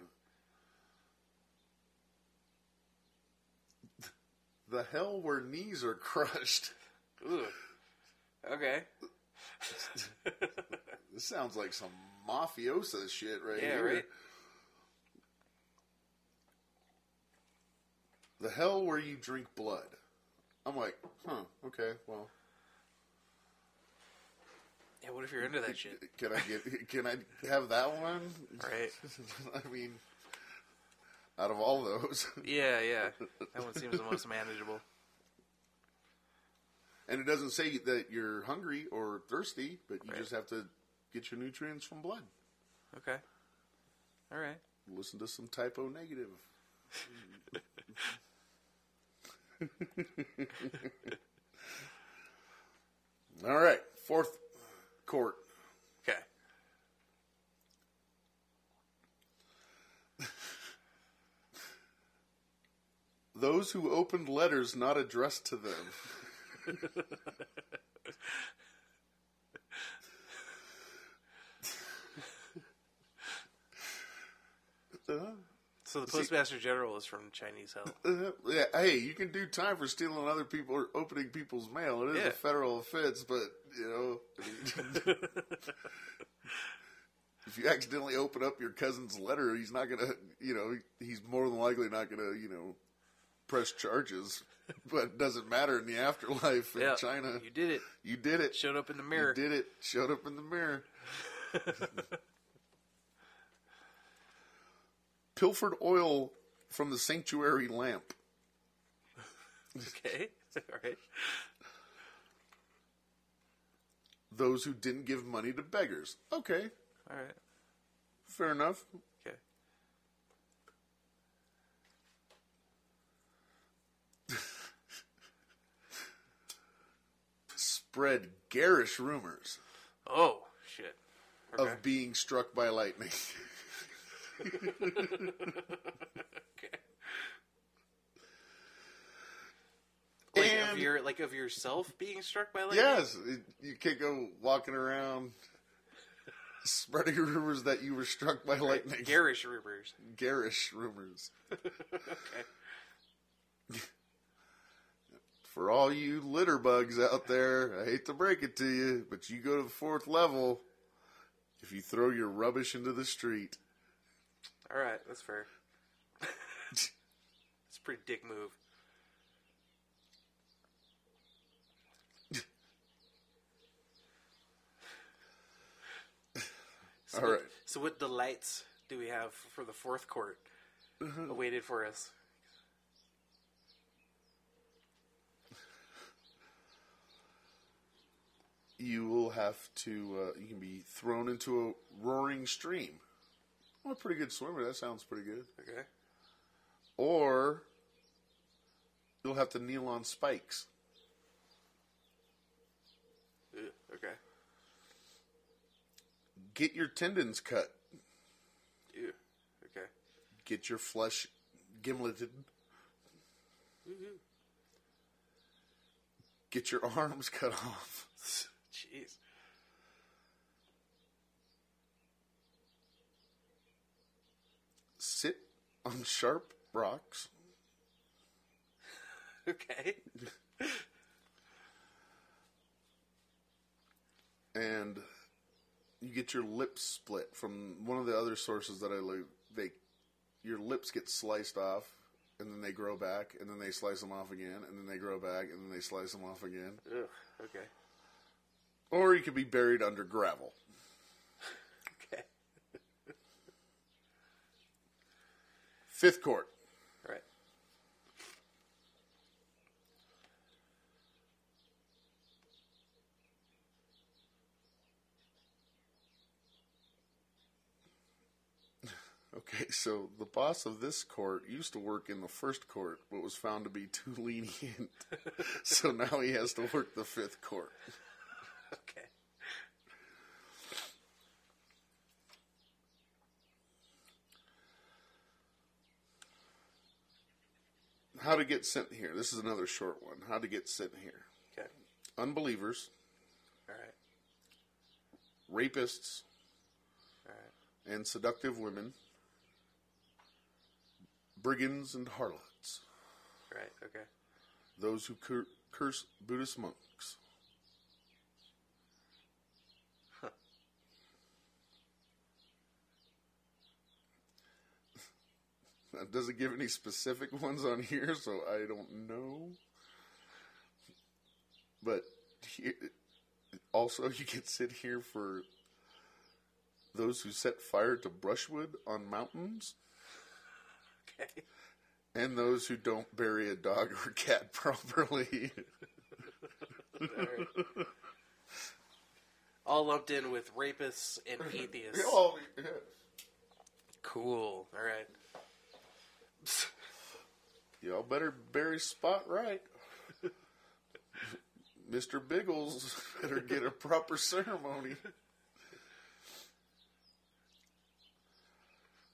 the hell where knees are crushed. Ooh. Okay. This sounds like some mafiosa shit right Yeah, here. right. The hell where you drink blood. I'm like, huh, okay, well, Yeah. What if you're into that shit? can I get, can I have that one? Right. I mean, out of all those, Yeah. Yeah. That one seems the most manageable. and it doesn't say that you're hungry or thirsty, but you Right. just have to get your nutrients from blood. Okay. All right. Listen to some typo negative. All right, fourth court. Okay. Those who opened letters not addressed to them. Uh, So the See- postmaster general is from Chinese hell. uh, yeah, hey, you can do time for stealing other people or opening people's mail. It is Yeah. a federal offense, but you know, if you accidentally open up your cousin's letter, he's not gonna, you know, he's more than likely not gonna, you know, press charges. But it doesn't matter in the afterlife in yeah. China. You did it. You did it. Showed up in the You mirror. did it. Showed up in the mirror. Pilfered oil from the sanctuary lamp. Okay. All right. Those who didn't give money to beggars. Okay, All right. fair enough. Okay. Spread garish rumors Oh shit. Okay. of being struck by lightning. okay. Like of your like of yourself being struck by lightning. yes, you can't go walking around spreading rumors that you were struck by lightning. Garish rumors. garish rumors. Okay. For all you litter bugs out there, I hate to break it to you, but you go to the fourth level if you throw your rubbish into the street. All right. That's fair. it's a pretty dick move. So All what, right. So what delights do we have for the fourth court awaited for us? you will have to. Uh, you can be thrown into a roaring stream. Well, a pretty good swimmer. That sounds pretty good. Okay. Or you'll have to kneel on spikes. Ugh, okay. Get your tendons cut. Ew. Okay. Get your flesh gimleted. Woohoo. Get your arms cut off. Jeez. Sit on sharp rocks. Okay. and you get your lips split from one of the other sources that I look. They, your lips get sliced off, and then they grow back, and then they slice them off again, and then they grow back, and then they slice them off again. Ugh. Okay. Or you could be buried under gravel. Okay. Fifth court. Right. Okay, so the boss of this court used to work in the first court, but was found to be too lenient. so now he has to work the fifth court. Okay. How to get sent here. This is another short one. How to get sent here. Okay. Unbelievers, All right. rapists, All right. and seductive women, brigands and harlots, Right. Okay. those who cur- curse Buddhist monks. Huh. It doesn't give any specific ones on here, so I don't know. But here, also, you can sit here for those who set fire to brushwood on mountains, Okay. and those who don't bury a dog or cat properly. All right. All lumped in with rapists and atheists. oh, yeah. Cool. All right. Y'all better bury Spot right. Mr. Biggles better get a proper ceremony.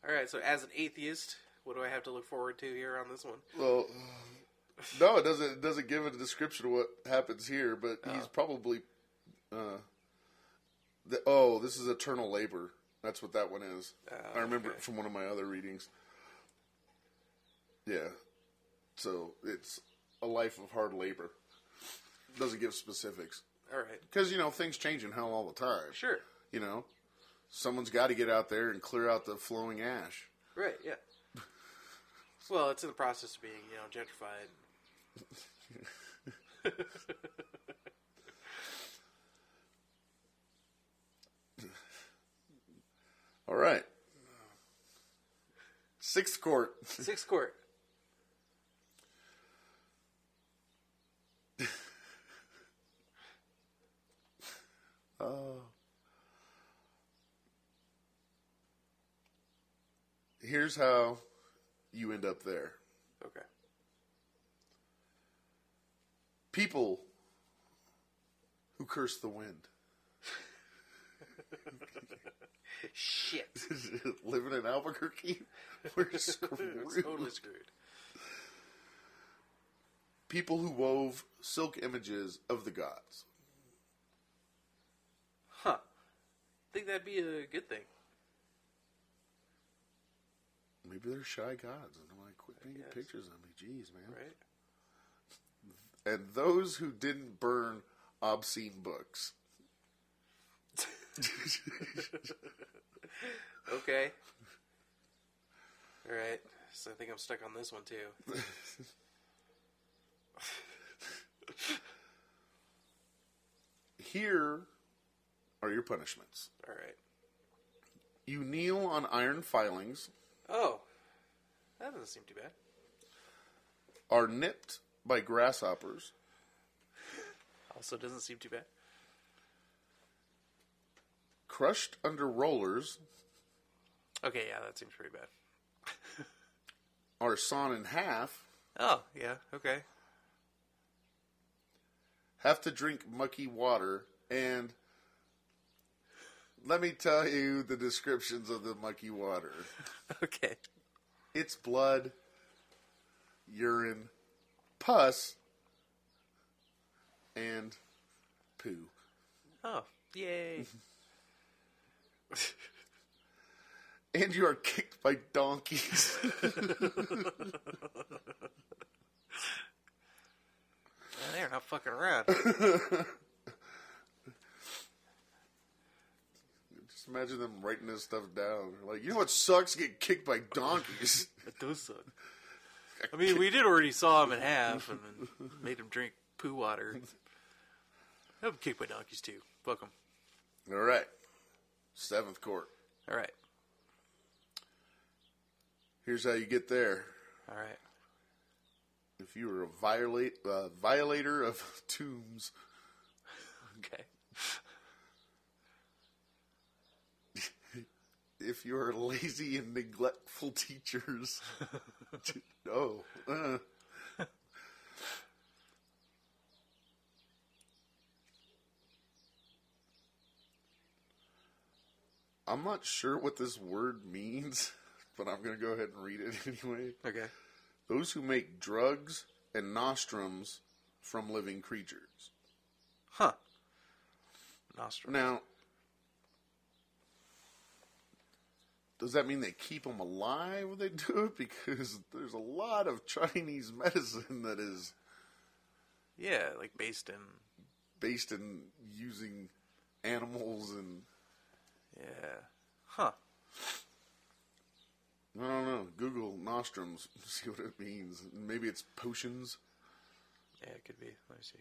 All right. So, as an atheist, what do I have to look forward to here on this one? Well, no, it doesn't. It doesn't give a description of what happens here, but he's Oh. probably. Uh, the, oh, this is eternal labor. That's what that one is. Oh, I remember okay. it from one of my other readings. Yeah, so it's a life of hard labor. Doesn't give specifics All right. because you know things change in hell all the time. Sure. You know, someone's got to get out there and clear out the flowing ash. Right. Yeah. Well, it's in the process of being, you know, gentrified. All right. Sixth court. Sixth court. Uh, here's how you end up there. Okay. People who curse the wind. Shit. Living in Albuquerque, we're screwed. totally screwed. People who wove silk images of the gods. Huh. I think that'd be a good thing. Maybe they're shy gods, and I'm like, quit making guess. pictures of me, jeez, man. Right? And those who didn't burn obscene books. Okay. All right. So I think I'm stuck on this one too. Here are your punishments. All right. You kneel on iron filings, Oh, that doesn't seem too bad. are nipped by grasshoppers, Also, doesn't seem too bad. crushed under rollers, Okay, yeah, that seems pretty bad. are sawn in half, Oh, yeah, okay. have to drink mucky water, and let me tell you the descriptions of the mucky water. Okay. It's blood, urine, pus, and poo. Oh, yay. And you are kicked by donkeys. Man, they're not fucking around. Just imagine them writing this stuff down. Like, you know what sucks? Get kicked by donkeys. that does suck. I mean, we did already saw him in half and then made him drink poo water. I'm kicked by donkeys too. Fuck 'em. All right. Seventh court. All right. Here's how you get there. All right. If you were a violate, uh, violator of tombs, Okay. If you are lazy and neglectful teachers, oh, uh. I'm not sure what this word means, but I'm going to go ahead and read it anyway. Okay. Those who make drugs and nostrums from living creatures. Huh. Nostrum. Now, does that mean they keep them alive when they do it? Because there's a lot of Chinese medicine that is Yeah, like based in. based in using animals and Yeah. Huh. I don't know. Google nostrums, see what it means. Maybe it's potions. Yeah, it could be. Let me see.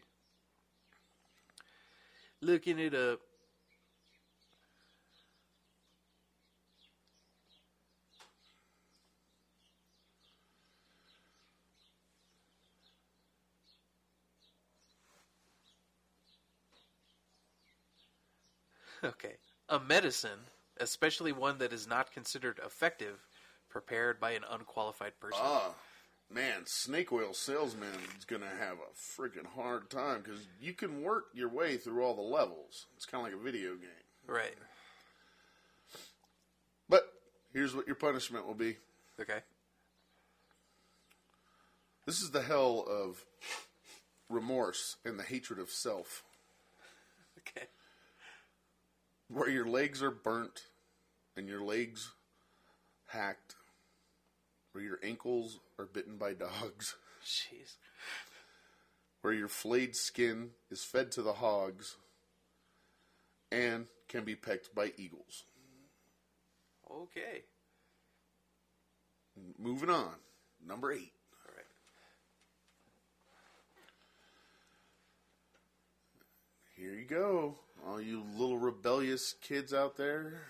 Looking it up. Okay. A medicine, especially one that is not considered effective, prepared by an unqualified person. Ah, man, snake oil salesman is gonna have a freaking hard time because you can work your way through all the levels. It's kind of like a video game. Right. But here's what your punishment will be. Okay. This is the hell of remorse and the hatred of self, Okay. Where your legs are burnt and your legs hacked, where your ankles are bitten by dogs, Jeez. where your flayed skin is fed to the hogs, and can be pecked by eagles. Okay. Moving on, number eight. All right. Here you go, all you little rebellious kids out there.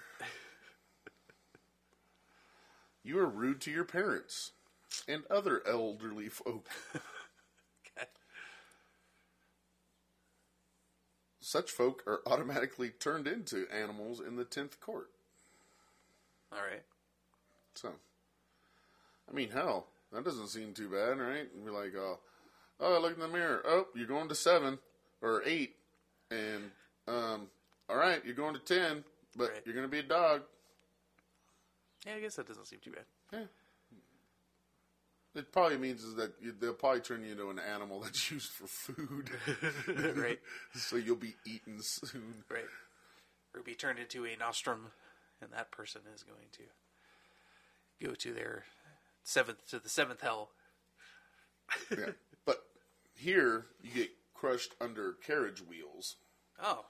You are rude to your parents and other elderly folk. Okay. Such folk are automatically turned into animals in the 10th court. All right. So, I mean, hell, that doesn't seem too bad, right? Be like, uh, oh, look in the mirror. Oh, you're going to seven or eight. And, um, all right, you're going to 10, but Right. you're going to be a dog. Yeah, I guess that doesn't seem too bad. Yeah. It probably means is that you, they'll probably turn you into an animal that's used for food. right. so you'll be eaten soon. Right. Or be turned into a nostrum, and that person is going to go to their seventh to the seventh hell. Yeah. But here, you get crushed under carriage wheels, Oh,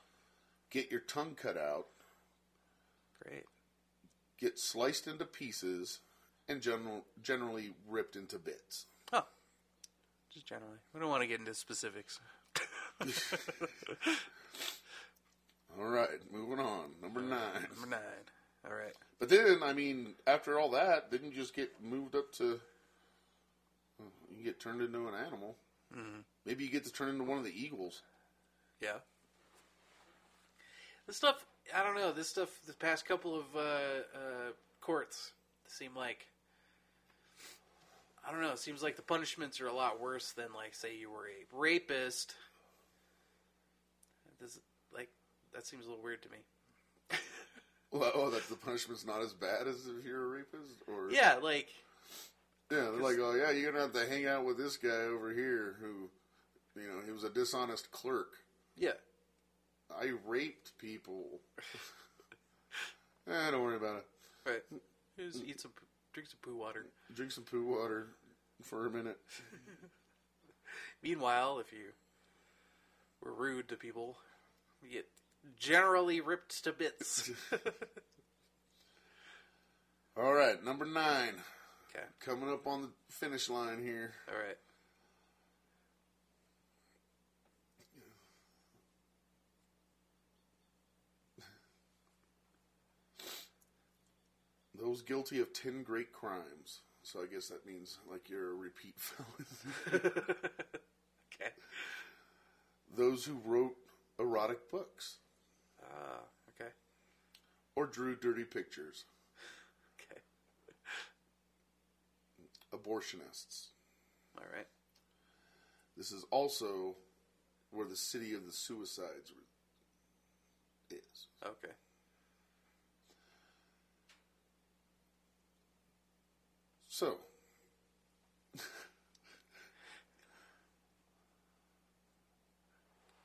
get your tongue cut out, great. get sliced into pieces, and general, generally ripped into bits. Oh, just generally. We don't want to get into specifics. All right, moving on. Number nine. Number nine. All right. But then, I mean, after all that, didn't you just get moved up to. You get turned into an animal. Mm-hmm. Maybe you get to turn into one of the eagles. Yeah. The stuff I don't know. This stuff, the past couple of uh, uh, courts seem like I don't know. It seems like the punishments are a lot worse than like say you were a rapist. Does like that seems a little weird to me. Well, oh, that the punishment's not as bad as if you're a rapist, or Yeah, like yeah, they're like, oh yeah, you're gonna have to hang out with this guy over here who, you know, he was a dishonest clerk. yeah, I raped people. eh, don't worry about it. right. Just eat some, drink some poo water. Drink some poo water for a minute. Meanwhile, if you were rude to people, you get generally ripped to bits. All right, number nine, okay, coming up on the finish line here. all right. Those guilty of ten great crimes. So I guess that means like you're a repeat felon. okay. Those who wrote erotic books Ah, okay. or drew dirty pictures. Okay. Abortionists. All right. This is also where the city of the suicides is. Okay. So,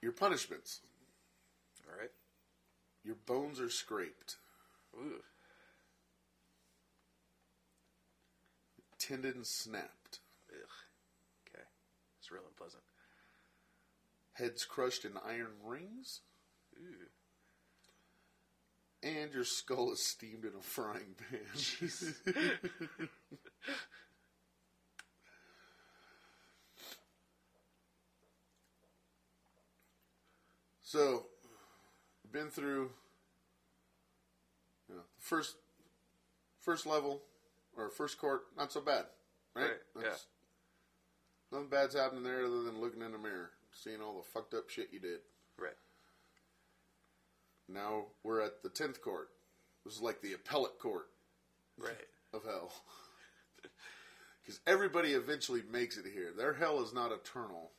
your punishments. All right. Your bones are scraped, Ooh. tendons snapped, Ugh. Okay. It's real unpleasant. heads crushed in iron rings, Ooh. And your skull is steamed in a frying pan. so, been through you know, the first first level or first court, not so bad, right? Right, yeah. Nothing bad's happening there other than looking in the mirror, seeing all the fucked up shit you did. Right. Now we're at the tenth court. This is like the appellate court Right. of hell. Because everybody eventually makes it here. Their hell is not eternal.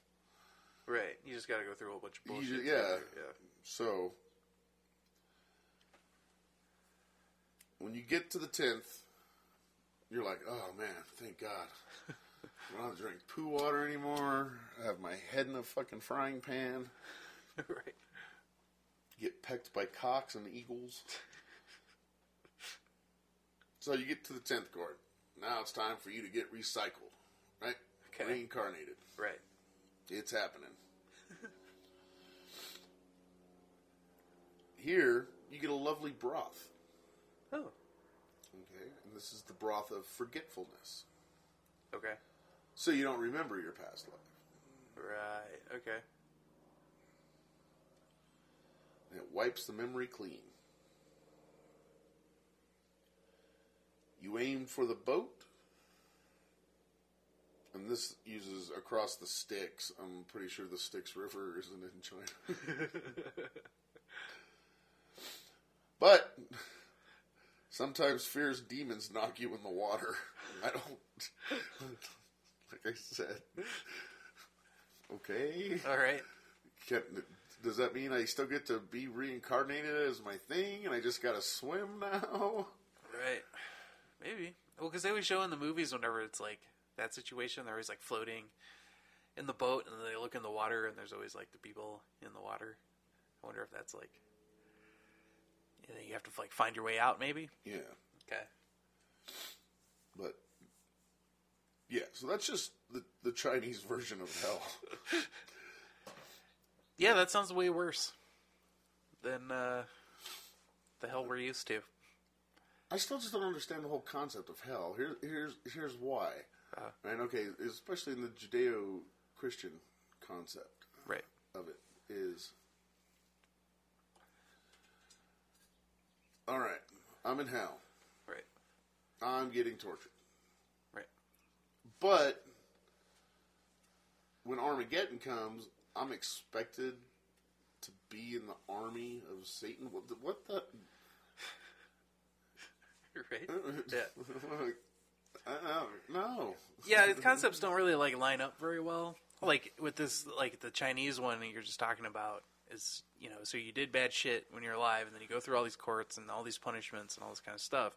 Right. You just got to go through a whole bunch of bullshit. ju- yeah. Yeah. So, when you get to the tenth, you're like, "Oh man, thank God! I don't have to drink poo water anymore. I have my head in a fucking frying pan. right. Get pecked by cocks and eagles." so you get to the tenth court. Now it's time for you to get recycled, right? Okay. Reincarnated. Right. It's happening. Here, you get a lovely broth. Oh. Okay, and this is the broth of forgetfulness. Okay. So you don't remember your past life. Right. Okay. And it wipes the memory clean. You aim for the boat. And this uses across the Styx. I'm pretty sure the Styx River isn't in China. but sometimes fierce demons knock you in the water. I don't. Like I said. Okay. All right. Can, does that mean I still get to be reincarnated as my thing and I just gotta swim now? Right. Maybe. Well, because they always show in the movies whenever it's like that situation, they're always like floating in the boat, and they look in the water, and there's always like the people in the water. I wonder if that's like. You, know, you have to like find your way out, maybe. Yeah. Okay. But yeah, so that's just the, the Chinese version of hell. Yeah, that sounds way worse than uh, the hell we're used to. I still just don't understand the whole concept of hell. Here, here's here's why. Uh. right? Okay, especially in the Judeo-Christian concept Right. of it is. All right, I'm in hell. Right. I'm getting tortured. Right. But when Armageddon comes, I'm expected to be in the army of Satan. What the? What the right? Uh, uh, yeah. like, I don't know. yeah, the concepts don't really like line up very well. Like with this, like the Chinese one that you're just talking about is, you know, so you did bad shit when you're alive, and then you go through all these courts and all these punishments and all this kind of stuff,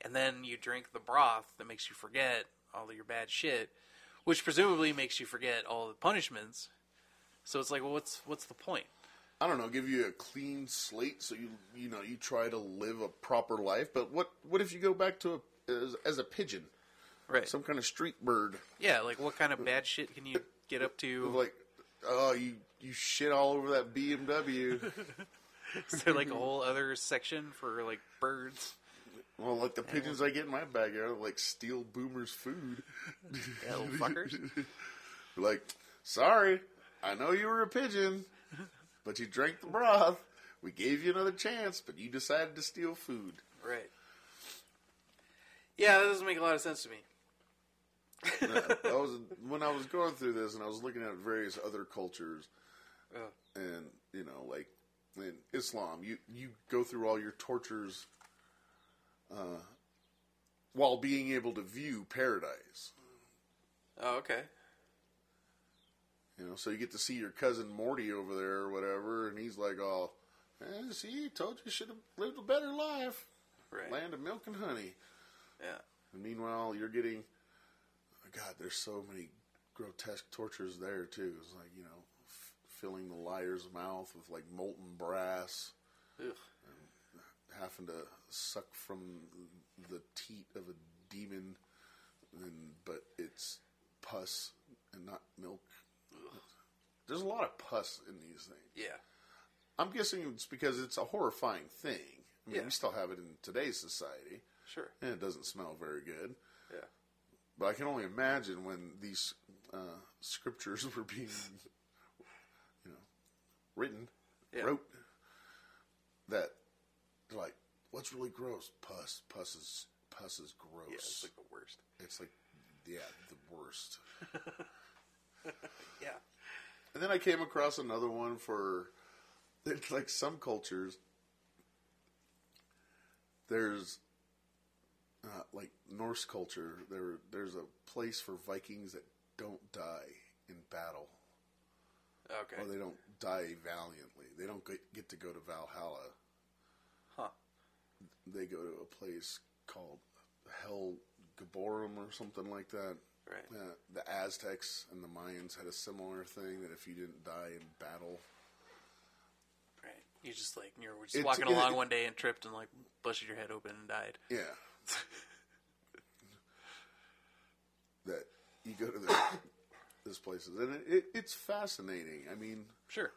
and then you drink the broth that makes you forget all of your bad shit, which presumably makes you forget all the punishments. So it's like, well, what's what's the point? I don't know. Give you a clean slate, so you you know you try to live a proper life. But what what if you go back to a, as, as a pigeon, Right. some kind of street bird? yeah, like what kind of bad shit can you get up to? Like, oh, you you shit all over that BMW. Is there like a whole other section for like birds? well, like the pigeons I get in my backyard, are like steal boomers' food. Yeah, little fuckers. like, sorry, I know you were a pigeon, but you drank the broth. We gave you another chance, but you decided to steal food. Right. Yeah, that doesn't make a lot of sense to me. that was when I was going through this, and I was looking at various other cultures, Oh. and you know, like in Islam, you you go through all your tortures uh, while being able to view paradise. Oh, okay. You know, so you get to see your cousin Morty over there or whatever, and he's like, "Oh, eh, see, told you should have lived a better life, Right. land of milk and honey." Yeah. And meanwhile, you're getting, God, there's so many grotesque tortures there too. It's like you know, f- filling the liar's mouth with like molten brass, having to suck from the teat of a demon, and but it's pus and not milk. There's a lot of pus in these things. Yeah. I'm guessing it's because it's a horrifying thing. I mean, Yeah. we still have it in today's society, Sure. and it doesn't smell very good. Yeah. But I can only imagine when these uh, scriptures were being, you know, written, Yeah. wrote, that like, what's really gross? Pus. Pus is pus is gross. Yeah, it's like the worst. It's like, yeah, the worst. Yeah. And then I came across another one for, it's like some cultures. There's, uh, like Norse culture. There, there's a place for Vikings that don't die in battle, Okay. or they don't die valiantly. They don't get, get to go to Valhalla. Huh. They go to a place called Hell Gaborum or something like that. Right. Uh, the Aztecs and the Mayans had a similar thing that if you didn't die in battle, Right. You just like you were just It's- walking it- along one day and tripped and like busted your head open and died. yeah, that you go to this, this places and it, it, it's fascinating. I mean, Sure.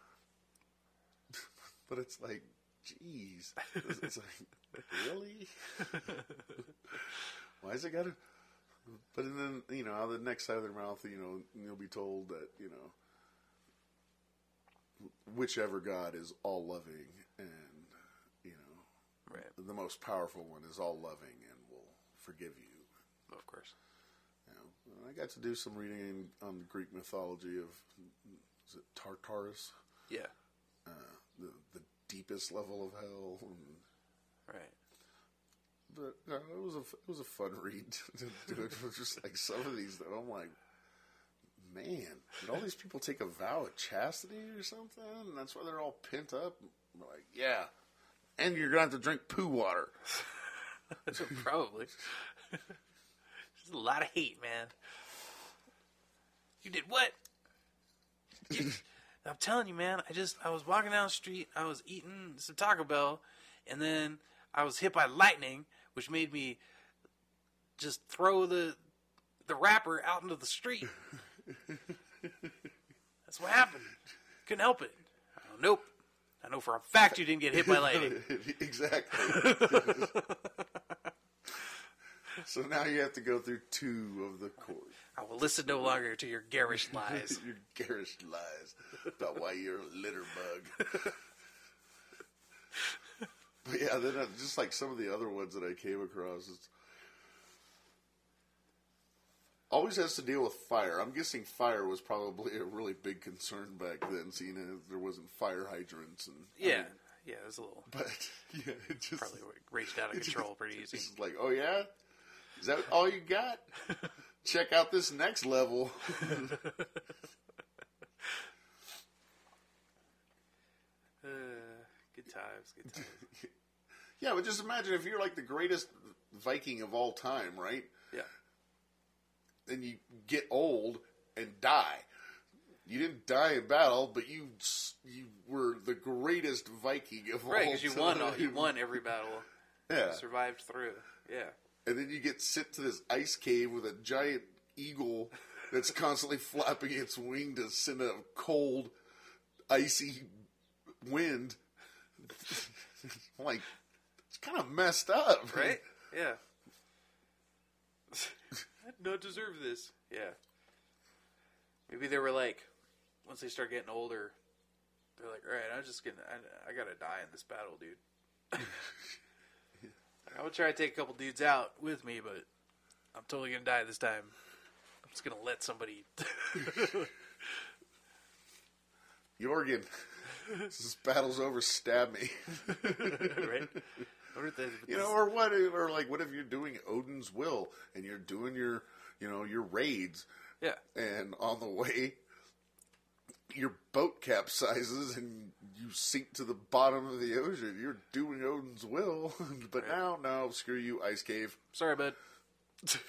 but it's like, jeez, it's, it's like, really? Why is it got But then you know, of the next side of their mouth, you know, you'll be told that you know, whichever God is all loving and you know Right. the most powerful one is all loving and will forgive you. Of course. you know. I got to do some reading on the Greek mythology of is it Tartarus, Yeah. Uh, the the deepest level of hell. And, Right. But no, it was a it was a fun read to do it. was just like some of these that I'm like, man, did all these people take a vow of chastity or something? And that's why they're all pent up. I'm like, yeah, and you're gonna have to drink poo water. Probably. There's a lot of hate, man. You did what? I'm telling you, man. I just I was walking down the street. I was eating some Taco Bell, and then I was hit by lightning, which made me just throw the the wrapper out into the street. That's what happened. Couldn't help it. Go, nope. I know for a fact you didn't get hit by lightning. exactly. so now you have to go through two of the court. I will listen no longer to your garish lies. your garish lies about why you're a litter bug. But yeah, then uh, just like some of the other ones that I came across, it's, always has to deal with fire. I'm guessing fire was probably a really big concern back then, seeing as there wasn't fire hydrants and I Yeah, mean, yeah, it was a little but yeah, it just probably raged out of control just- pretty it's easy. just like, oh yeah, is that all you got? Check out this next level. Uh, good times, good times. Yeah, but just imagine if you're like the greatest Viking of all time, right? Yeah, and you get old and die. You didn't die in battle, but you you were the greatest Viking of all right. time. Because you won, all, you won every battle, Yeah, survived through. Yeah, and then you get sent to this ice cave with a giant eagle that's constantly flapping its wing to send a cold, icy wind. like kind of messed up, right. Yeah. I do not deserve this. Yeah. Maybe they were like, once they start getting older, they're like, all right, I'm just gonna, I, I gotta die in this battle, dude. I'm gonna try to take a couple dudes out with me, but I'm totally gonna die this time. I'm just gonna let somebody. Jorgen, this battle's over. Stab me. right? You know, or what? Or like, what if you're doing Odin's will and you're doing your, you know, your raids, yeah. and on the way, your boat capsizes and you sink to the bottom of the ocean. You're doing Odin's will, but Right. now, no, screw you, ice cave. Sorry, bud.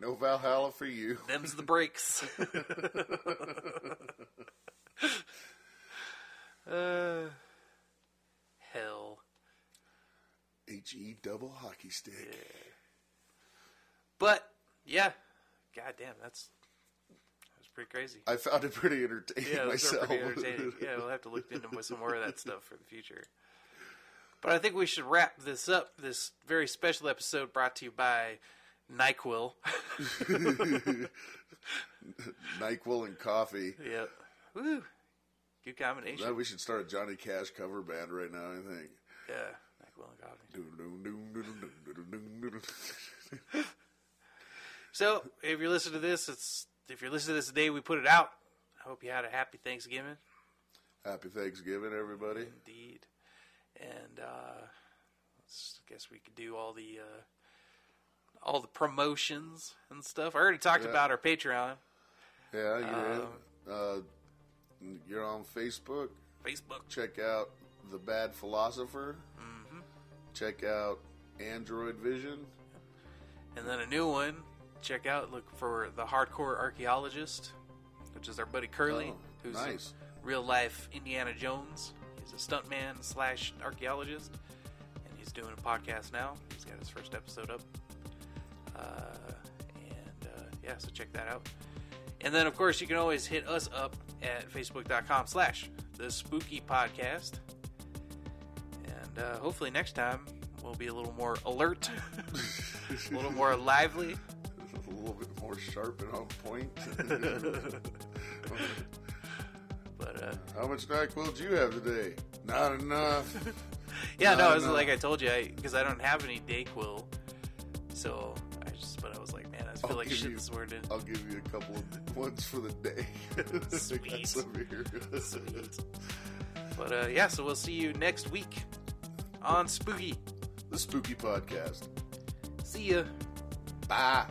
No Valhalla for you. Them's the breaks. uh, hell. H E double hockey stick. But yeah, god damn, that's that's pretty crazy. I found it pretty entertaining Yeah, myself. pretty entertaining. Yeah, we'll have to look into some more of that stuff for the future. But I think we should wrap this up. This very special episode brought to you by Nyquil. Nyquil and coffee. yep. Woo. Good combination. We should start a Johnny Cash cover band right now. I think. Yeah. Nyquil and coffee. So, if you're listening to this, it's if you're listening to this the day we put it out. I hope you had a happy Thanksgiving. Happy Thanksgiving, everybody. Indeed. And uh, let's- I guess we could do all the uh, all the promotions and stuff. I already talked Yeah. about our Patreon, Yeah, you're Um. Uh, you're on Facebook. Facebook. Check out The Bad Philosopher. hmm Check out Android Vision. And then a new one. Check out, look for the Hardcore Archaeologist, which is our buddy Curly, Oh, who's nice. a real life Indiana Jones. He's a stuntman slash archaeologist, and he's doing a podcast now. He's got his first episode up. Uh, and uh, yeah, so check that out. And then, of course, you can always hit us up at facebook.com slash the spooky podcast. And uh, hopefully next time we'll be a little more alert, a little more lively. a little bit more sharp and on point. But uh, How much NyQuil do you have today? Not enough. yeah, no, No, it was like I told you, because I, don't have any Dayquil. So I just, but I was like, man, I feel I'll like shit you- this morning. I'll give you a couple of ones for the day. I Sweet. Sweet. But uh, yeah, so we'll see you next week on Spooky. The Spooky Podcast. See ya. Bye.